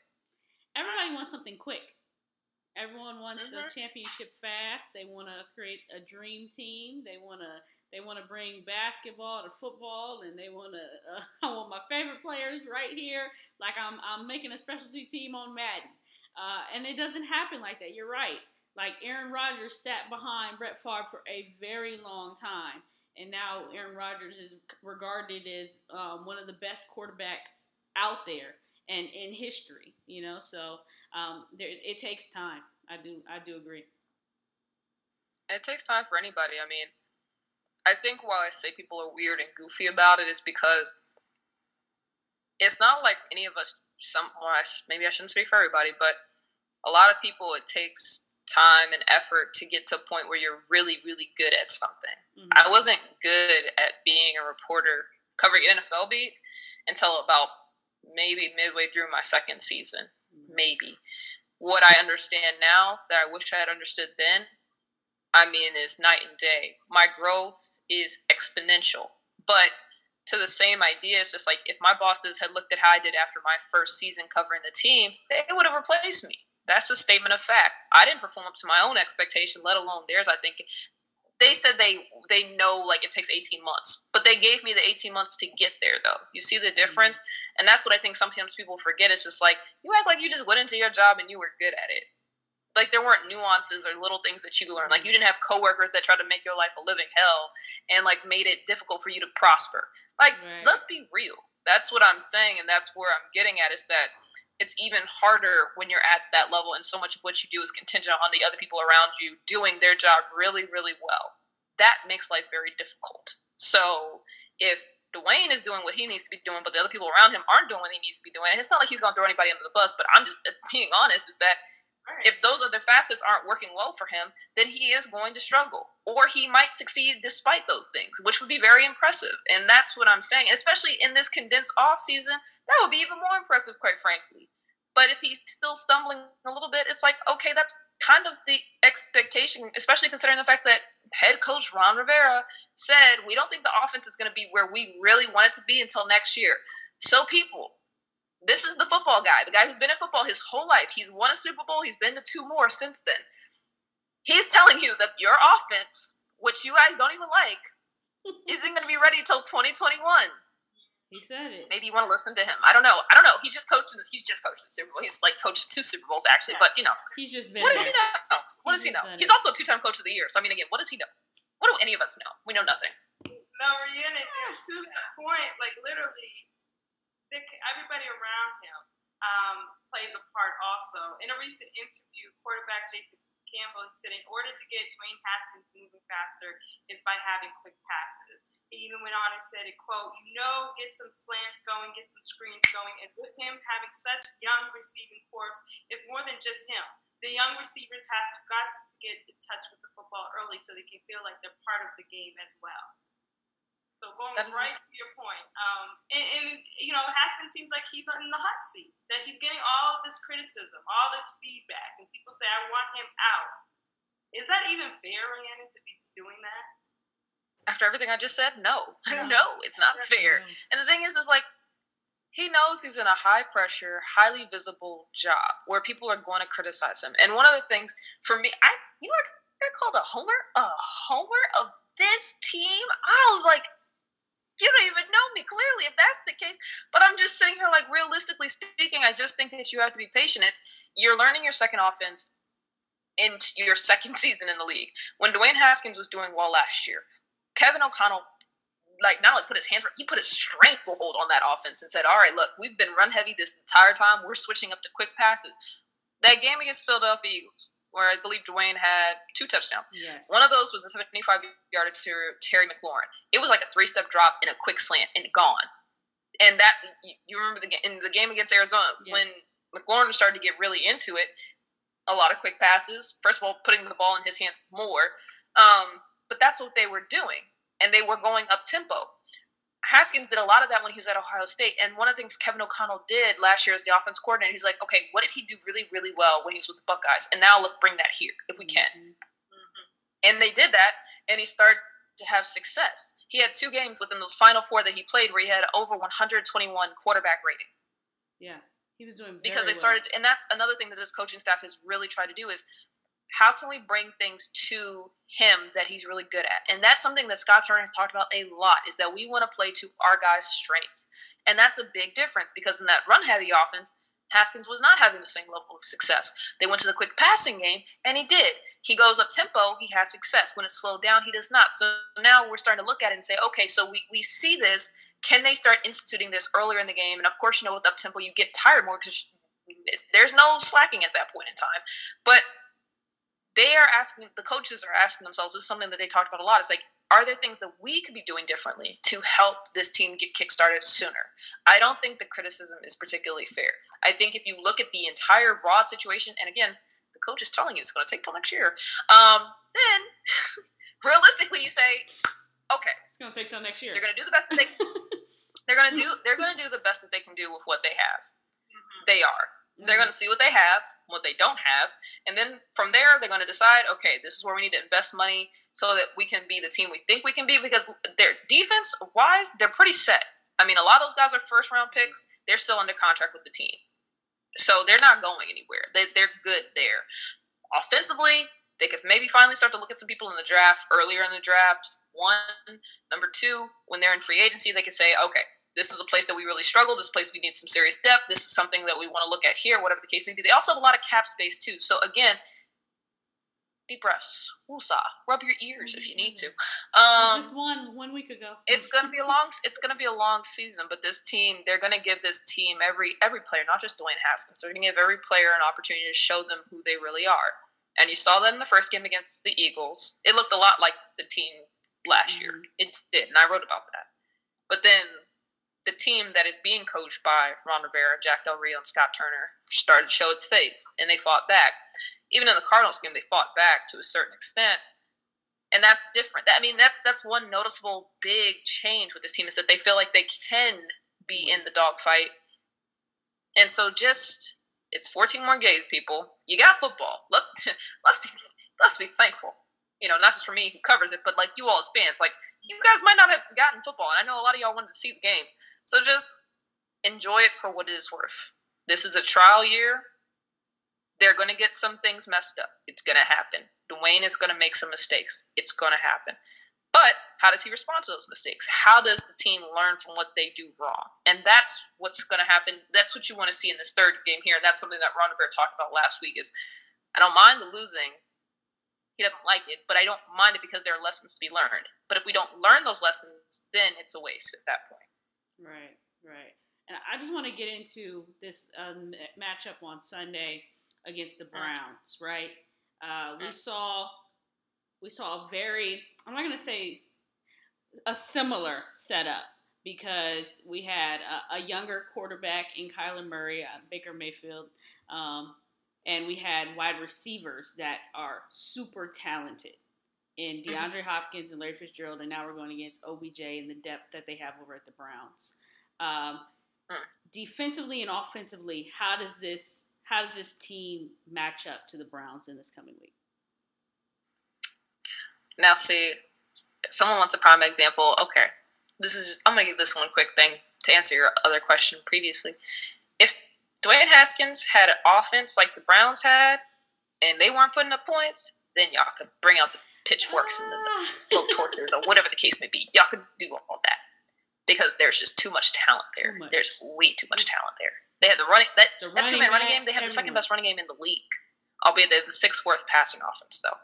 Everybody wants something quick. Everyone wants mm-hmm. a championship fast. They want to create a dream team. They want to they want to bring basketball to football, and they want to. Uh, I want my favorite players right here. Like I'm I'm making a specialty team on Madden, uh, and it doesn't happen like that. You're right. Like Aaron Rodgers sat behind Brett Favre for a very long time, and now Aaron Rodgers is regarded as um, one of the best quarterbacks out there and in history. You know, so um, there, it takes time. I do, I do agree. It takes time for anybody. I mean, I think why I say people are weird and goofy about it is because it's not like any of us. Some, well, maybe I shouldn't speak for everybody, but a lot of people it takes time and effort to get to a point where you're really, really good at something. Mm-hmm. I wasn't good at being a reporter covering NFL beat until about maybe midway through my second season, mm-hmm. maybe. What I understand now that I wish I had understood then, I mean, is night and day. My growth is exponential, but to the same idea, it's just like if my bosses had looked at how I did after my first season covering the team, they would have replaced me. That's a statement of fact. I didn't perform up to my own expectation, let alone theirs. I think they said they they know like it takes 18 months but they gave me the 18 months to get there though you see the mm-hmm. difference mm-hmm. and that's what i think sometimes people forget it's just like you act like you just went into your job and you were good at it like there weren't nuances or little things that you learned like you didn't have coworkers that tried to make your life a living hell and like made it difficult for you to prosper like right. let's be real that's what i'm saying and that's where i'm getting at is that it's even harder when you're at that level and so much of what you do is contingent on the other people around you doing their job really really well that makes life very difficult so if Dwayne is doing what he needs to be doing but the other people around him aren't doing what he needs to be doing and it's not like he's going to throw anybody under the bus but i'm just [laughs] being honest is that Right. If those other facets aren't working well for him, then he is going to struggle. Or he might succeed despite those things, which would be very impressive. And that's what I'm saying. Especially in this condensed off season, that would be even more impressive, quite frankly. But if he's still stumbling a little bit, it's like, okay, that's kind of the expectation, especially considering the fact that head coach Ron Rivera said, we don't think the offense is going to be where we really want it to be until next year. So, people, this is the football guy, the guy who's been in football his whole life. He's won a Super Bowl, he's been to two more since then. He's telling you that your offense, which you guys don't even like, [laughs] isn't going to be ready until 2021. He said it. Maybe you want to listen to him. I don't know. I don't know. He's just coached. He's just coached the Super Bowl. He's like coached two Super Bowls actually. Yeah. But you know, he's just been. What does he know? What he's does he know? He's also a two-time coach of the year. So I mean, again, what does he know? What do any of us know? We know nothing. No, Rhiannon, to that point, like literally, everybody around him um, plays a part also. In a recent interview, quarterback Jason Campbell he said in order to get Dwayne Haskins moving faster is by having quick passes. He even went on and said, quote, you know, get some slants going, get some screens going. And with him having such young receiving corps, it's more than just him. The young receivers have got to get in touch with the football early so they can feel like they're part of the game as well. So going is, right to your point, um, and, and, you know Haskins seems like he's in the hot seat. That he's getting all this criticism, all this feedback, and people say, "I want him out." Is that even fair, Rhiannon, to be doing that? After everything I just said, no, [laughs] no, it's not fair. And the thing is, is like he knows he's in a high pressure, highly visible job where people are going to criticize him. And one of the things for me, I you know, I got called a homer, a homer of this team. I was like, you don't even know me clearly if that's the case. But I'm just sitting here like realistically speaking, I just think that you have to be patient. It's you're learning your second offense in your second [laughs] season in the league. When Dwayne Haskins was doing well last year, Kevin O'Connell like not only put his hands he put his stranglehold on that offense and said, All right, look, we've been run heavy this entire time. We're switching up to quick passes. That game against Philadelphia Eagles, where I believe Dwayne had two touchdowns. Yes. One of those was a 75 yarder to Terry McLaurin. It was like a three step drop and a quick slant and gone. And that you remember the in the game against Arizona yes. when McLaurin started to get really into it. A lot of quick passes. First of all, putting the ball in his hands more. Um, but that's what they were doing, and they were going up tempo. Haskins did a lot of that when he was at Ohio State. And one of the things Kevin O'Connell did last year as the offense coordinator, he's like, okay, what did he do really, really well when he was with the Buckeyes? And now let's bring that here if we can. Mm-hmm. And they did that, and he started to have success. He had two games within those final four that he played where he had over 121 quarterback rating. Yeah, he was doing because they well. started, and that's another thing that this coaching staff has really tried to do is how can we bring things to him that he's really good at? And that's something that Scott Turner has talked about a lot is that we want to play to our guys' strengths. And that's a big difference because in that run heavy offense, Haskins was not having the same level of success. They went to the quick passing game, and he did. He goes up tempo, he has success. When it's slowed down, he does not. So now we're starting to look at it and say, okay, so we, we see this. Can they start instituting this earlier in the game? And of course, you know, with up tempo, you get tired more because there's no slacking at that point in time. But they are asking the coaches are asking themselves this is something that they talked about a lot it's like are there things that we could be doing differently to help this team get kickstarted sooner? I don't think the criticism is particularly fair. I think if you look at the entire broad situation, and again, the coach is telling you it's going to take till next year, um, then [laughs] realistically, you say, okay, it's going to take till next year. They're going to do the best that they. [laughs] they're going to do. They're going to do the best that they can do with what they have. Mm-hmm. They are. They're going to mm-hmm. see what they have, what they don't have, and then from there they're going to decide, okay, this is where we need to invest money so that we can be the team we think we can be. Because their defense wise, they're pretty set. I mean, a lot of those guys are first round picks. They're still under contract with the team, so they're not going anywhere. They, they're good there. Offensively, they could maybe finally start to look at some people in the draft earlier in the draft. One, number two, when they're in free agency, they could say, okay, this is a place that we really struggle. This place we need some serious depth. This is something that we want to look at here, whatever the case may be. They also have a lot of cap space too. So again, deep breaths, woosah, rub your ears if you need to. Um, just one one week ago. it's gonna be a long it's gonna be a long season, but this team they're gonna give this team every every player, not just Dwayne Haskins, they're gonna give every player an opportunity to show them who they really are. And you saw that in the first game against the Eagles. It looked a lot like the team last mm-hmm. year. It did, and I wrote about that. But then the team that is being coached by Ron Rivera, Jack Del Rio, and Scott Turner started to show its face, and they fought back. Even in the Cardinals game, they fought back to a certain extent, and that's different. I mean, that's that's one noticeable big change with this team is that they feel like they can be in the dogfight, and so just it's 14 more games, people. You got football. Let's [laughs] let's be let's be thankful. You know, not just for me who covers it, but like you all as fans. Like you guys might not have gotten football, and I know a lot of y'all wanted to see the games. So just enjoy it for what it is worth. This is a trial year. They're going to get some things messed up. It's going to happen. Dwayne is going to make some mistakes. It's going to happen. But how does he respond to those mistakes? How does the team learn from what they do wrong? And that's what's going to happen. That's what you want to see in this third game here. And that's something that Ron Rivera talked about last week. Is I don't mind the losing. He doesn't like it, but I don't mind it because there are lessons to be learned. But if we don't learn those lessons, then it's a waste at that point. Right, right. And I just want to get into this um, matchup on Sunday against the. Browns, right? Uh, we saw we saw a very I'm not going to say a similar setup because we had a, a younger quarterback in Kyler Murray, uh, Baker Mayfield, um, and we had wide receivers that are super talented in mm-hmm. DeAndre mm-hmm. Hopkins and Larry Fitzgerald, and now we're going against OBJ and the depth that they have over at the Browns. Um, mm. Defensively and offensively, how does this how does this team match up to the Browns in this coming week? Now, see, someone wants a prime example. Okay, this is just, I'm gonna give this one quick thing to answer your other question previously. If Dwayne Haskins had an offense like the Browns had, and they weren't putting up points, then y'all could bring out the pitchforks and the, the torches or whatever the case may be. Y'all could do all that because there's just too much talent there. Much. There's way too much talent there. They have the running that the that two man running game. They have the second best running game in the league. Albeit they're the sixth worst passing offense, though.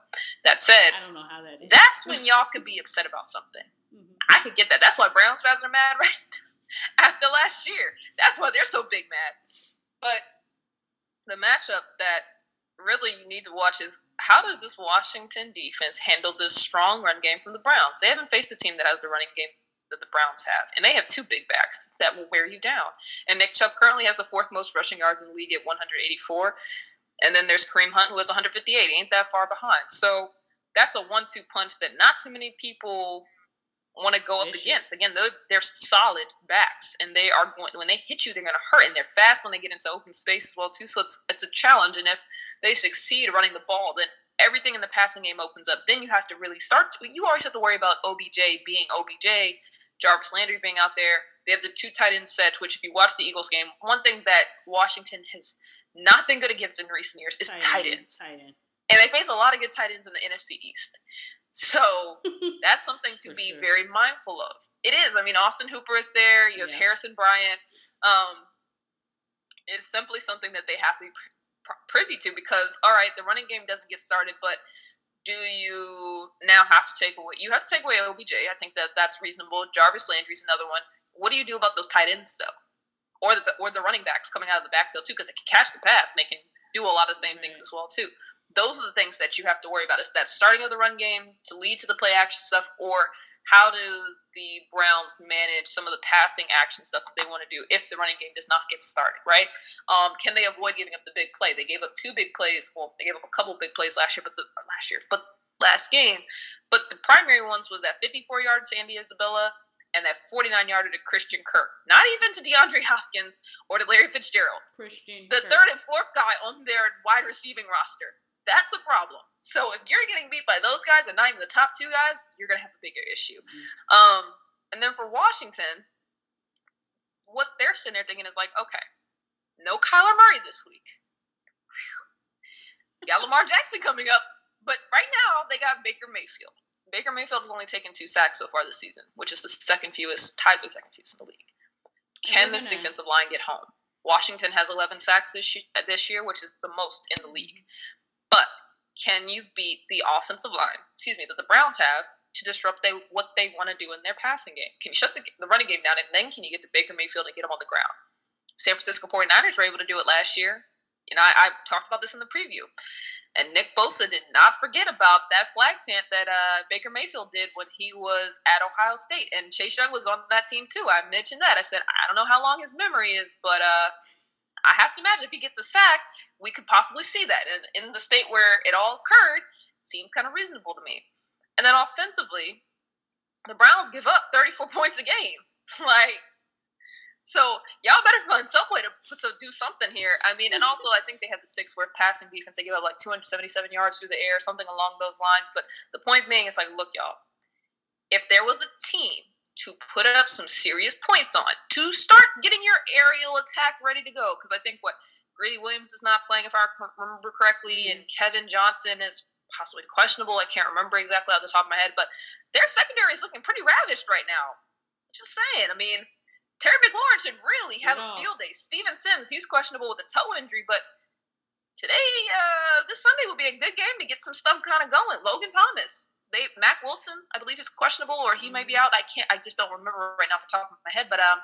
That said, I don't know how that is. That's when y'all could be upset about something. Mm-hmm. I could get that. That's why Browns fans are mad [laughs] right now. after last year. That's why they're so big mad. But the matchup that really you need to watch is how does this Washington defense handle this strong run game from the Browns? They haven't faced a team that has the running game that the Browns have, and they have two big backs that will wear you down. And Nick Chubb currently has the fourth most rushing yards in the league at 184, and then there's Kareem Hunt who has 158. He ain't that far behind. So that's a one-two punch that not too many people want to go up against. Again, they're, they're solid backs, and they are going when they hit you, they're going to hurt, and they're fast when they get into open space as well too. So it's it's a challenge, and if they succeed running the ball, then everything in the passing game opens up. Then you have to really start. To, you always have to worry about OBJ being OBJ, Jarvis Landry being out there. They have the two tight end set, which if you watch the Eagles game, one thing that Washington has not been good against in recent years is tight, tight ends. Tight end. And they face a lot of good tight ends in the NFC East. So [laughs] that's something to be sure. very mindful of. It is. I mean, Austin Hooper is there. You have yeah. Harrison Bryant. Um, it's simply something that they have to be privy to because all right, the running game doesn't get started, but do you now have to take away? You have to take away OBJ. I think that that's reasonable. Jarvis Landry's another one. What do you do about those tight ends though, or the or the running backs coming out of the backfield too? Because they can catch the pass and they can do a lot of the same right. things as well too. those are the things that you have to worry about. Is that starting of the run game to lead to the play action stuff, or how do the Browns manage some of the passing action stuff that they want to do if the running game does not get started, right? Um, can they avoid giving up the big play? They gave up two big plays. Well, they gave up a couple big plays last year, but the, last year, but last game. But the primary ones was that 54 yard Sandy Isabella and that 49 yarder to Christian Kirk. Not even to DeAndre Hopkins or to Larry Fitzgerald. Christian the Kirk. third and fourth guy on their wide receiving roster. That's a problem. So if you're getting beat by those guys and not even the top two guys, you're gonna have a bigger issue. Mm-hmm. Um, and then for Washington, what they're sitting there thinking is like, okay, no Kyler Murray this week. Whew. Got Lamar Jackson coming up, but right now they got Baker Mayfield. Baker Mayfield has only taken two sacks so far this season, which is the second fewest, tied for the second fewest in the league. Can this defensive line get home? Washington has 11 sacks this year, this year, which is the most in the league. But can you beat the offensive line, excuse me, that the Browns have to disrupt they, what they want to do in their passing game? Can you shut the, the running game down, and then can you get to Baker Mayfield and get him on the ground? San Francisco 49ers were able to do it last year. You know, I, I talked about this in the preview. And Nick Bosa did not forget about that flag plant that uh, Baker Mayfield did when he was at Ohio State. And Chase Young was on that team too. I mentioned that. I said, I don't know how long his memory is, but uh, I have to imagine if he gets a sack, we could possibly see that. And in the state where it all occurred, seems kind of reasonable to me. And then offensively, the Browns give up 34 [laughs] points a game. [laughs] like, so y'all better find some way to so do something here. I mean, and also I think they have the sixth worst passing defense. They give up like 277 yards through the air, something along those lines. But the point being is like, look, y'all, if there was a team to put up some serious points on, to start getting your aerial attack ready to go, because I think what Greedy Williams is not playing, if I remember correctly, and Kevin Johnson is possibly questionable. I can't remember exactly off the top of my head, but their secondary is looking pretty ravished right now. Just saying. I mean, Terry McLaurin should really have Yeah. a field day. Steven Sims, he's questionable with a toe injury, but today, uh, this Sunday will be a good game to get some stuff kind of going. Logan Thomas, they Mack Wilson, I believe is questionable, or he may be out. I can't. I just don't remember right now off the top of my head. But um,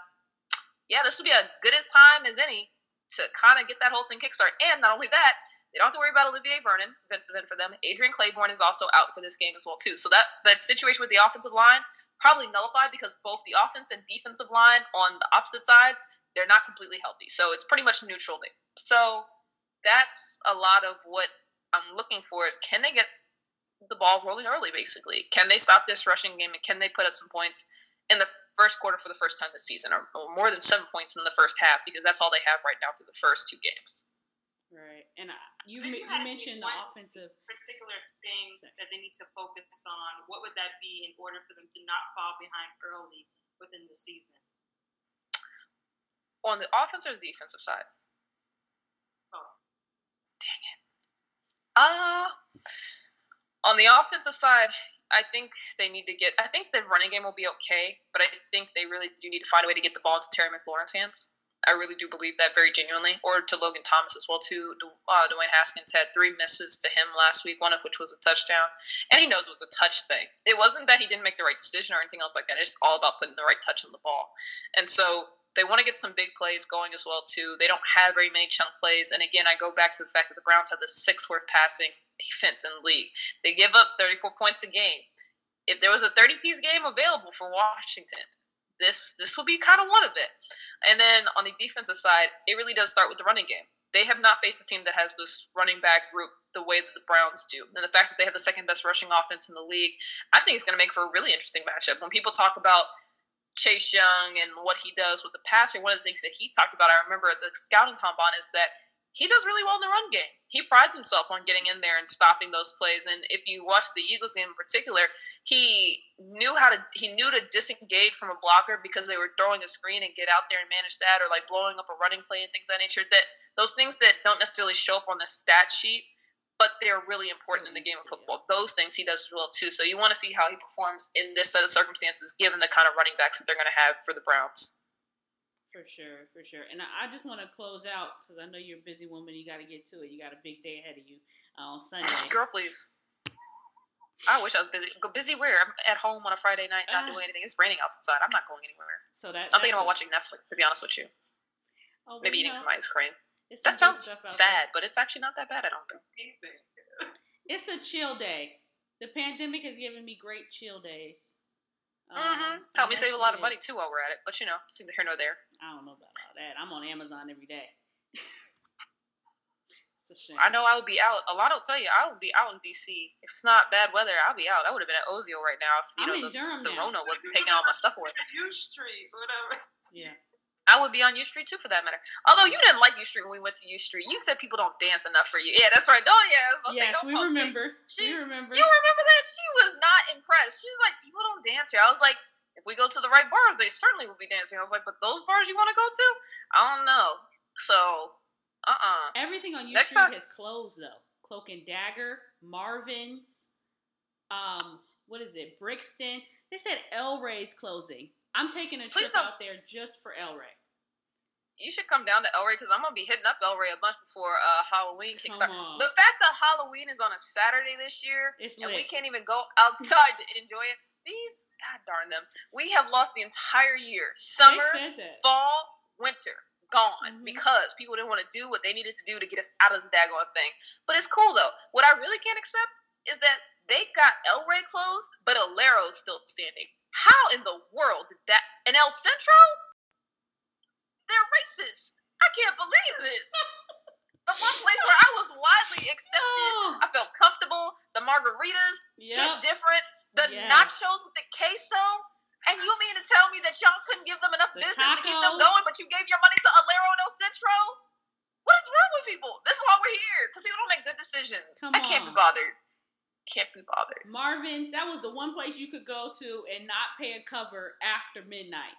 yeah, this would be a good as time as any to kind of get that whole thing kickstart. And not only that, they don't have to worry about Olivier Vernon, defensive end for them. Adrian Clayborn is also out for this game as well too. So that that situation with the offensive line probably nullified because both the offense and defensive line on the opposite sides they're not completely healthy. So it's pretty much neutral there. So that's a lot of what I'm looking for is can they get the ball rolling early basically? Can they stop this rushing game and can they put up some points in the first quarter for the first time this season or, or more than seven points in the first half because that's all they have right now through the first two games. Right, and I, you ma- you mentioned the offensive. particular thing that they need to focus on, what would that be in order for them to not fall behind early within the season? On the offensive or the defensive side? Oh. Dang it. Uh, on the offensive side, I think they need to get. I think the running game will be okay, but I think they really do need to find a way to get the ball into Terry McLaurin's hands. I really do believe that very genuinely, or to Logan Thomas as well too. Uh, Dwayne Haskins had three misses to him last week, one of which was a touchdown, and he knows it was a touch thing. It wasn't that he didn't make the right decision or anything else like that. It's all about putting the right touch on the ball, and so they want to get some big plays going as well too. They don't have very many chunk plays, and again, I go back to the fact that the Browns have the sixth worst passing defense in the league. They give up 34 points a game. If there was a 30 piece game available for Washington, this this will be kind of one of it. And then on the defensive side, it really does start with the running game. They have not faced a team that has this running back group the way that the Browns do. And the fact that they have the second best rushing offense in the league, I think is going to make for a really interesting matchup. When people talk about Chase Young and what he does with the passer, one of the things that he talked about, I remember at the scouting combine, is that he does really well in the run game. He prides himself on getting in there and stopping those plays. And if you watch the Eagles game in particular, he knew how to he knew to disengage from a blocker because they were throwing a screen and get out there and manage that, or like blowing up a running play and things of that nature. That those things that don't necessarily show up on the stat sheet, but they're really important in the game of football. Those things he does well too. So you want to see how he performs in this set of circumstances, given the kind of running backs that they're going to have for the Browns. For sure, for sure. And I, just want to close out because I know you're a busy woman. You got to get to it. You got a big day ahead of you uh, on [laughs] Sunday. Girl, please. I wish I was busy. Go busy where? I'm at home on a Friday night, not Ah. doing anything. It's raining outside. I'm not going anywhere. So that I'm thinking about watching Netflix. To be honest with you, oh, maybe eating some ice cream. It's That sounds stuff out sad, but it's actually not that bad. I don't think. It's a chill day. The pandemic has given me great chill days. Mm-hmm. Um, Help me save a lot of money too while we're at it. But you know, neither here nor there. I don't know about all that. I'm on Amazon every day. [laughs] it's a shame. I know I would be out. A lot will tell you I would be out in DC. If it's not bad weather, I'll be out. I would have been at Ozio right now if you I'm know the, Durham the Rona wasn't [laughs] taking all my stuff away. U Street, whatever. Yeah. I would be on U Street too, for that matter. Although you didn't like U Street when we went to U Street, you said people don't dance enough for you. Yeah, that's right. Oh yeah, yes, say, we remember. She, we remember. You remember that? She was not impressed. She was like, "People don't dance here." I was like, "If we go to the right bars, they certainly will be dancing." I was like, "But those bars you want to go to? I don't know." So, uh, uh-uh. uh Everything on U Next Street time. has closed though. Cloak and Dagger, Marvin's, um, what is it? Brixton. They said El Rey's closing. I'm taking a trip out there just for El Rey you should come down to El Rey because I'm gonna be hitting up El Rey a bunch before uh, Halloween kicks off. The fact that Halloween is on a Saturday this year and we can't even go outside to enjoy it. These, god darn them, we have lost the entire year. Summer, fall, winter, gone mm-hmm. because people didn't want to do what they needed to do to get us out of this daggone thing. But it's cool though. What I really can't accept is that they got El Rey closed, but is still standing. How in the world did that? And El Centro? They're racist. I can't believe this. the one place where I was widely accepted, oh. I felt comfortable. The margaritas yep. hit different. The yes. nachos with the queso. And you mean to tell me that y'all couldn't give them enough the business tacos. to keep them going, but you gave your money to Alero and El Centro? What is wrong with people? This is why we're here because people don't make good decisions. Come I can't on. be bothered. Can't be bothered. Marvin's, that was the one place you could go to and not pay a cover after midnight.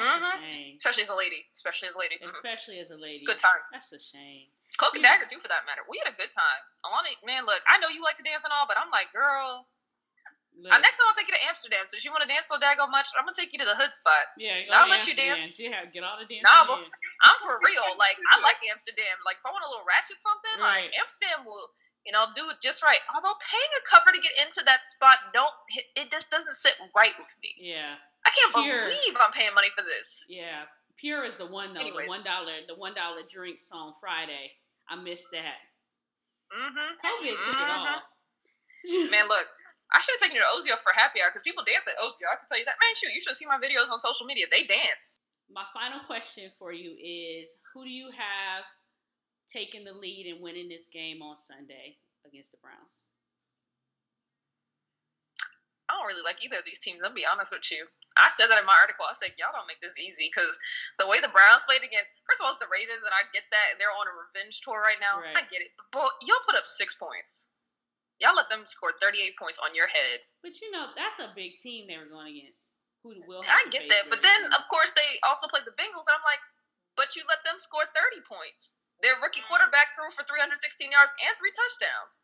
Mm-hmm. Especially as a lady. Especially as a lady. Mm-hmm. Especially as a lady. Good times. That's a shame. Cloak and yeah. Dagger too, for that matter. We had a good time. Allana, man, look, I know you like to dance and all, but I'm like, girl. Uh, next time I'll take you to Amsterdam. So if you want to dance so daggone much, I'm gonna take you to the hood spot. Yeah, I'll let you dance. Yeah, get all the dance. Nah, but I'm for real. Like I like Amsterdam. Like if I want a little ratchet something, right. like Amsterdam will, you know, do it just right. Although paying a cover to get into that spot, don't it just doesn't sit right with me. Yeah. I can't Pure. believe I'm paying money for this. Yeah, Pure is the one though. Anyways. The one dollar, the one dollar drinks on Friday. I missed that. Mm-hmm. COVID mm-hmm. took it all. [laughs] Man, look, I should have taken you to Ozio for happy hour because people dance at Ozio. I can tell you that. Man, shoot, you should see my videos on social media. They dance. My final question for you is: Who do you have taking the lead and winning this game on Sunday against the Browns? I don't really like either of these teams. I'll be honest with you. I said that in my article. I said, y'all don't make this easy because the way the Browns played against, first of all, it's the Ravens, and I get that. and They're on a revenge tour right now. Right. I get it. But y'all put up six points. Y'all let them score 38 points on your head. But you know, that's a big team they were going against. Who will I get that. But then, team. of course, they also played the Bengals, and I'm like, but you let them score 30 points. Their rookie mm. quarterback threw for 316 yards and three touchdowns.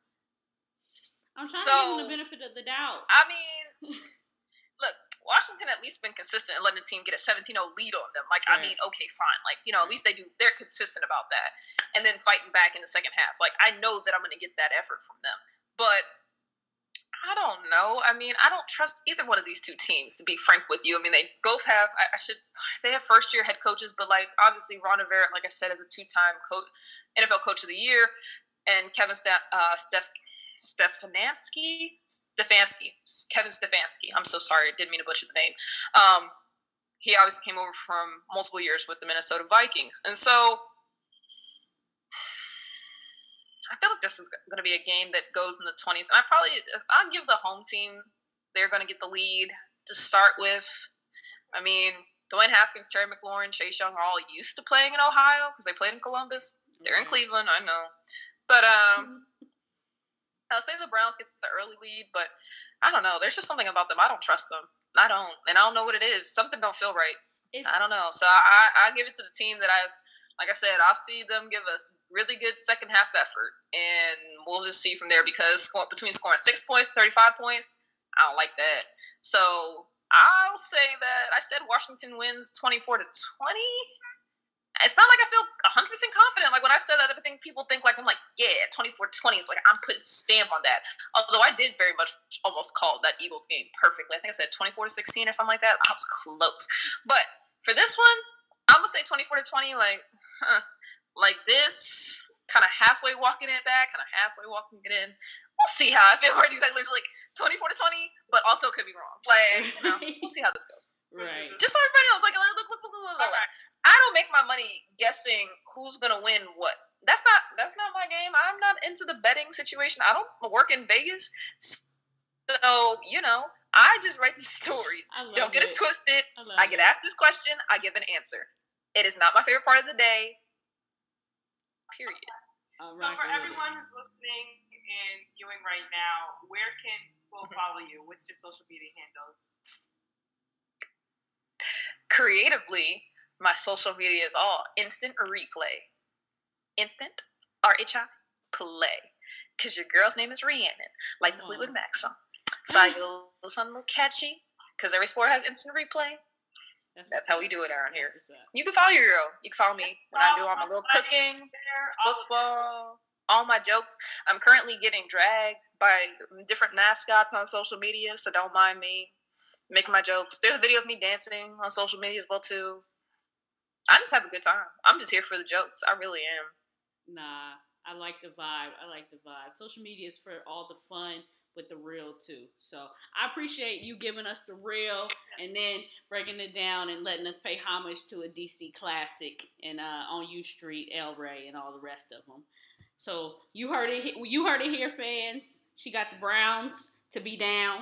I'm trying so, to give them the benefit of the doubt. I mean, [laughs] look, Washington at least been consistent and letting the team get a 17-0 lead on them. Like, right. I mean, okay, fine. Like, you know, at least they do. They're consistent about that, and then fighting back in the second half. Like, I know that I'm going to get that effort from them, but I don't know. I mean, I don't trust either one of these two teams. To be frank with you, I mean, they both have. I, should. They have first-year head coaches, but like obviously, Ron Rivera, like I said, is a two-time coach, NFL Coach of the Year, and Kevin Sta- uh, Steph Stefanski, Stefanski, Kevin Stefanski. I'm so sorry, I didn't mean to butcher the name. Um, he obviously came over from multiple years with the Minnesota Vikings, and so I feel like this is going to be a game that goes in the 20s. And I probably I'll give the home team they're going to get the lead to start with. I mean, Dwayne Haskins, Terry McLaurin, Chase Young are all used to playing in Ohio because they played in Columbus. They're in Cleveland, I know, but um, I'll say the Browns get the early lead, but I don't know. There's just something about them. I don't trust them. I don't, and I don't know what it is. Something don't feel right. It's, I don't know. So I, I give it to the team that I, like I said, I'll see them give us really good second half effort, and we'll just see from there. Because between scoring six points, thirty five points, I don't like that. So I'll say that I said Washington wins twenty four to twenty it's not like I feel 100% confident. Like when I said that, I think people think like, I'm like, yeah, 24 20. It's like I'm putting stamp on that. Although I did very much almost call that Eagles game perfectly. I think I said 24 to 16 or something like that. I was close. But for this one, I'm to say 24 to 20. Like, huh, like this, kind of halfway walking it back, kind of halfway walking it in. We'll see how I feel [laughs] right exactly. It's like 24 to 20, but also could be wrong. Like, you know, we'll [laughs] see how this goes. Right. Just so everybody knows, like, look, look, look, look, look, look. I don't make my money guessing who's gonna win what. That's not that's not my game. I'm not into the betting situation. I don't work in Vegas, so you know, I just write the [laughs] stories. Don't get it, it twisted. I, I get asked this question, I give an answer. It is not my favorite part of the day. Period. so for everyone who's listening and viewing right now, where can people mm-hmm. follow you? What's your social media handle? Creatively, my social media is all instant replay. Instant R H I play. Cause your girl's name is Rhiannon, like the Fleetwood Mac song. So I go something a little catchy, because every sport has instant replay. That's, That's how we do it around here. You can follow your girl. You can follow me when I do all my little cooking, football, all my jokes. I'm currently getting dragged by different mascots on social media, so don't mind me making my jokes. There's a video of me dancing on social media as well too. I just have a good time. I'm just here for the jokes. I really am. Nah, I like the vibe. I like the vibe. Social media is for all the fun with the real too. So I appreciate you giving us the real and then breaking it down and letting us pay homage to a DC classic and uh, on U Street, El Rey, and all the rest of them. So you heard it. You heard it here, fans. She got the Browns to be down.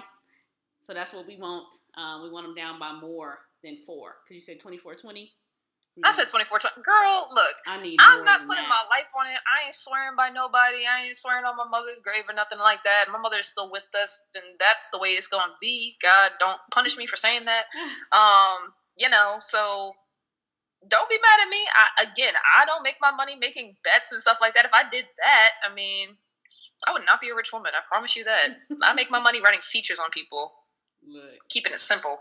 So that's what we want. Uh, we want them down by more than four. Cause you said 24-20? I said 24 20. Girl, look. I need I'm not putting that. my life on it. I ain't swearing by nobody. I ain't swearing on my mother's grave or nothing like that. My mother is still with us, and that's the way it's going to be. God, don't punish me for saying that. [sighs] um, you know, so don't be mad at me. I, again, I don't make my money making bets and stuff like that. If I did that, I mean, I would not be a rich woman. I promise you that. I make my [laughs] money writing features on people. Look. Keeping it simple.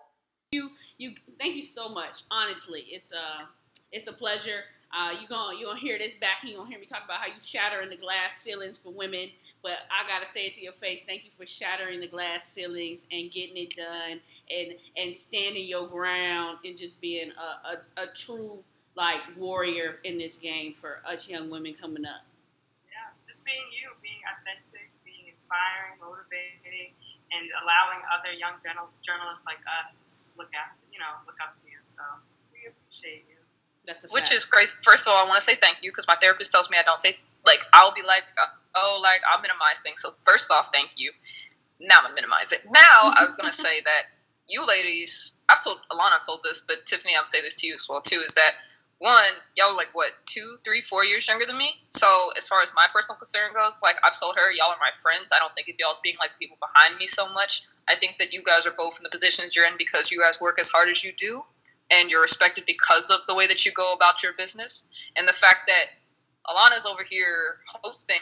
You, you, thank you so much. Honestly, it's a, it's a pleasure. Uh, you're gonna you're gonna hear this back and you're gonna hear me talk about how you shattering the glass ceilings for women. But I gotta say it to your face, thank you for shattering the glass ceilings and getting it done and and standing your ground and just being a, a, a true like warrior in this game for us young women coming up. Yeah, just being you, being authentic, being inspiring, motivating, and allowing other young journalists like us look at you know look up to you. So we appreciate you. That's Which is great. First of all, I want to say thank you because my therapist tells me I don't say like I'll be like uh, oh like I'll minimize things. So first off, thank you. Now I'm gonna minimize it. Now I was gonna say that you ladies, I've told Allana, I've told this, but Tiffany, I would say this to you as well too. Is that one, y'all like what two, three, four years younger than me. So as far as my personal concern goes, like I've told her, y'all are my friends. I don't think of y'all as being like people behind me so much. I think that you guys are both in the positions you're in because you guys work as hard as you do and you're respected because of the way that you go about your business. And the fact that Allana's over here hosting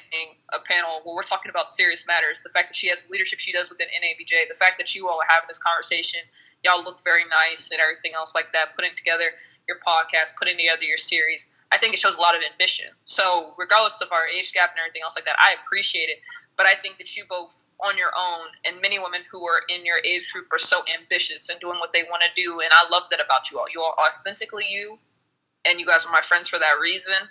a panel where we're talking about serious matters, the fact that she has the leadership she does within NABJ, the fact that you all are having this conversation, y'all look very nice and everything else like that, putting together your podcast, putting together your series. I think it shows a lot of ambition. So, regardless of our age gap and everything else like that, I appreciate it. But I think that you both, on your own, and many women who are in your age group are so ambitious and doing what they want to do. And I love that about you all. You are authentically you, and you guys are my friends for that reason.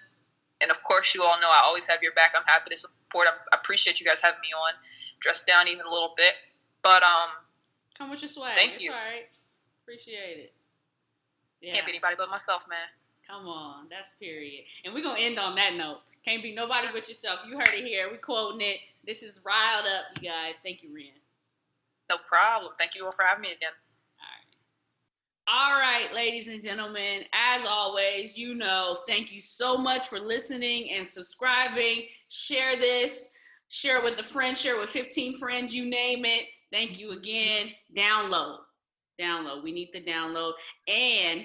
And of course, you all know I always have your back. I'm happy to support. I appreciate you guys having me on. Dressed down even a little bit, but um, come with your swag. Thank you. All right, appreciate it. Yeah. Can't be anybody but myself, man. Come on, that's period. And we're gonna end on that note. Can't be nobody but yourself. You heard it here. We quoting it. This is riled up, you guys. Thank you, Rian. No problem. Thank you all for having me again. All right. Ladies and gentlemen, as always, you know, thank you so much for listening and subscribing. Share this, share with a friend, share with 15 friends, you name it. Thank you again. Download. Download. We need the download. And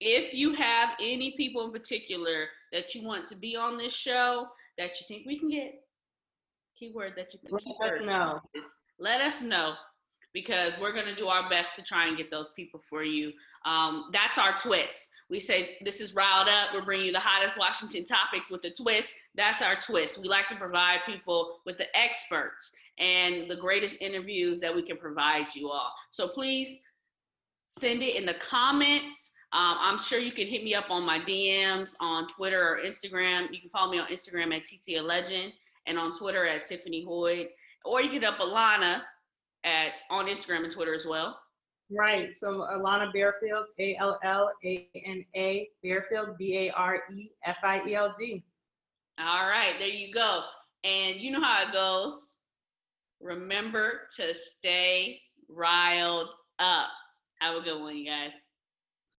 if you have any people in particular that you want to be on this show that you think we can get, keyword that you think let us know. let us know because we're going to do our best to try and get those people for you. Um, that's our twist. We say this is riled up. We're bringing you the hottest Washington topics with a twist. That's our twist. We like to provide people with the experts and the greatest interviews that we can provide you all. So please send it in the comments Um, I'm sure you can hit me up on my DMs on Twitter or Instagram. You can follow me on Instagram at TT Legend and on Twitter at Tiffany Hoyd, or you can up Allana at on Instagram and Twitter as well. Right. So Allana Barefield, A L L A N A Barefield, B A R E F I E L D. All right, there you go. And you know how it goes. Remember to stay riled up. Have a good one, you guys.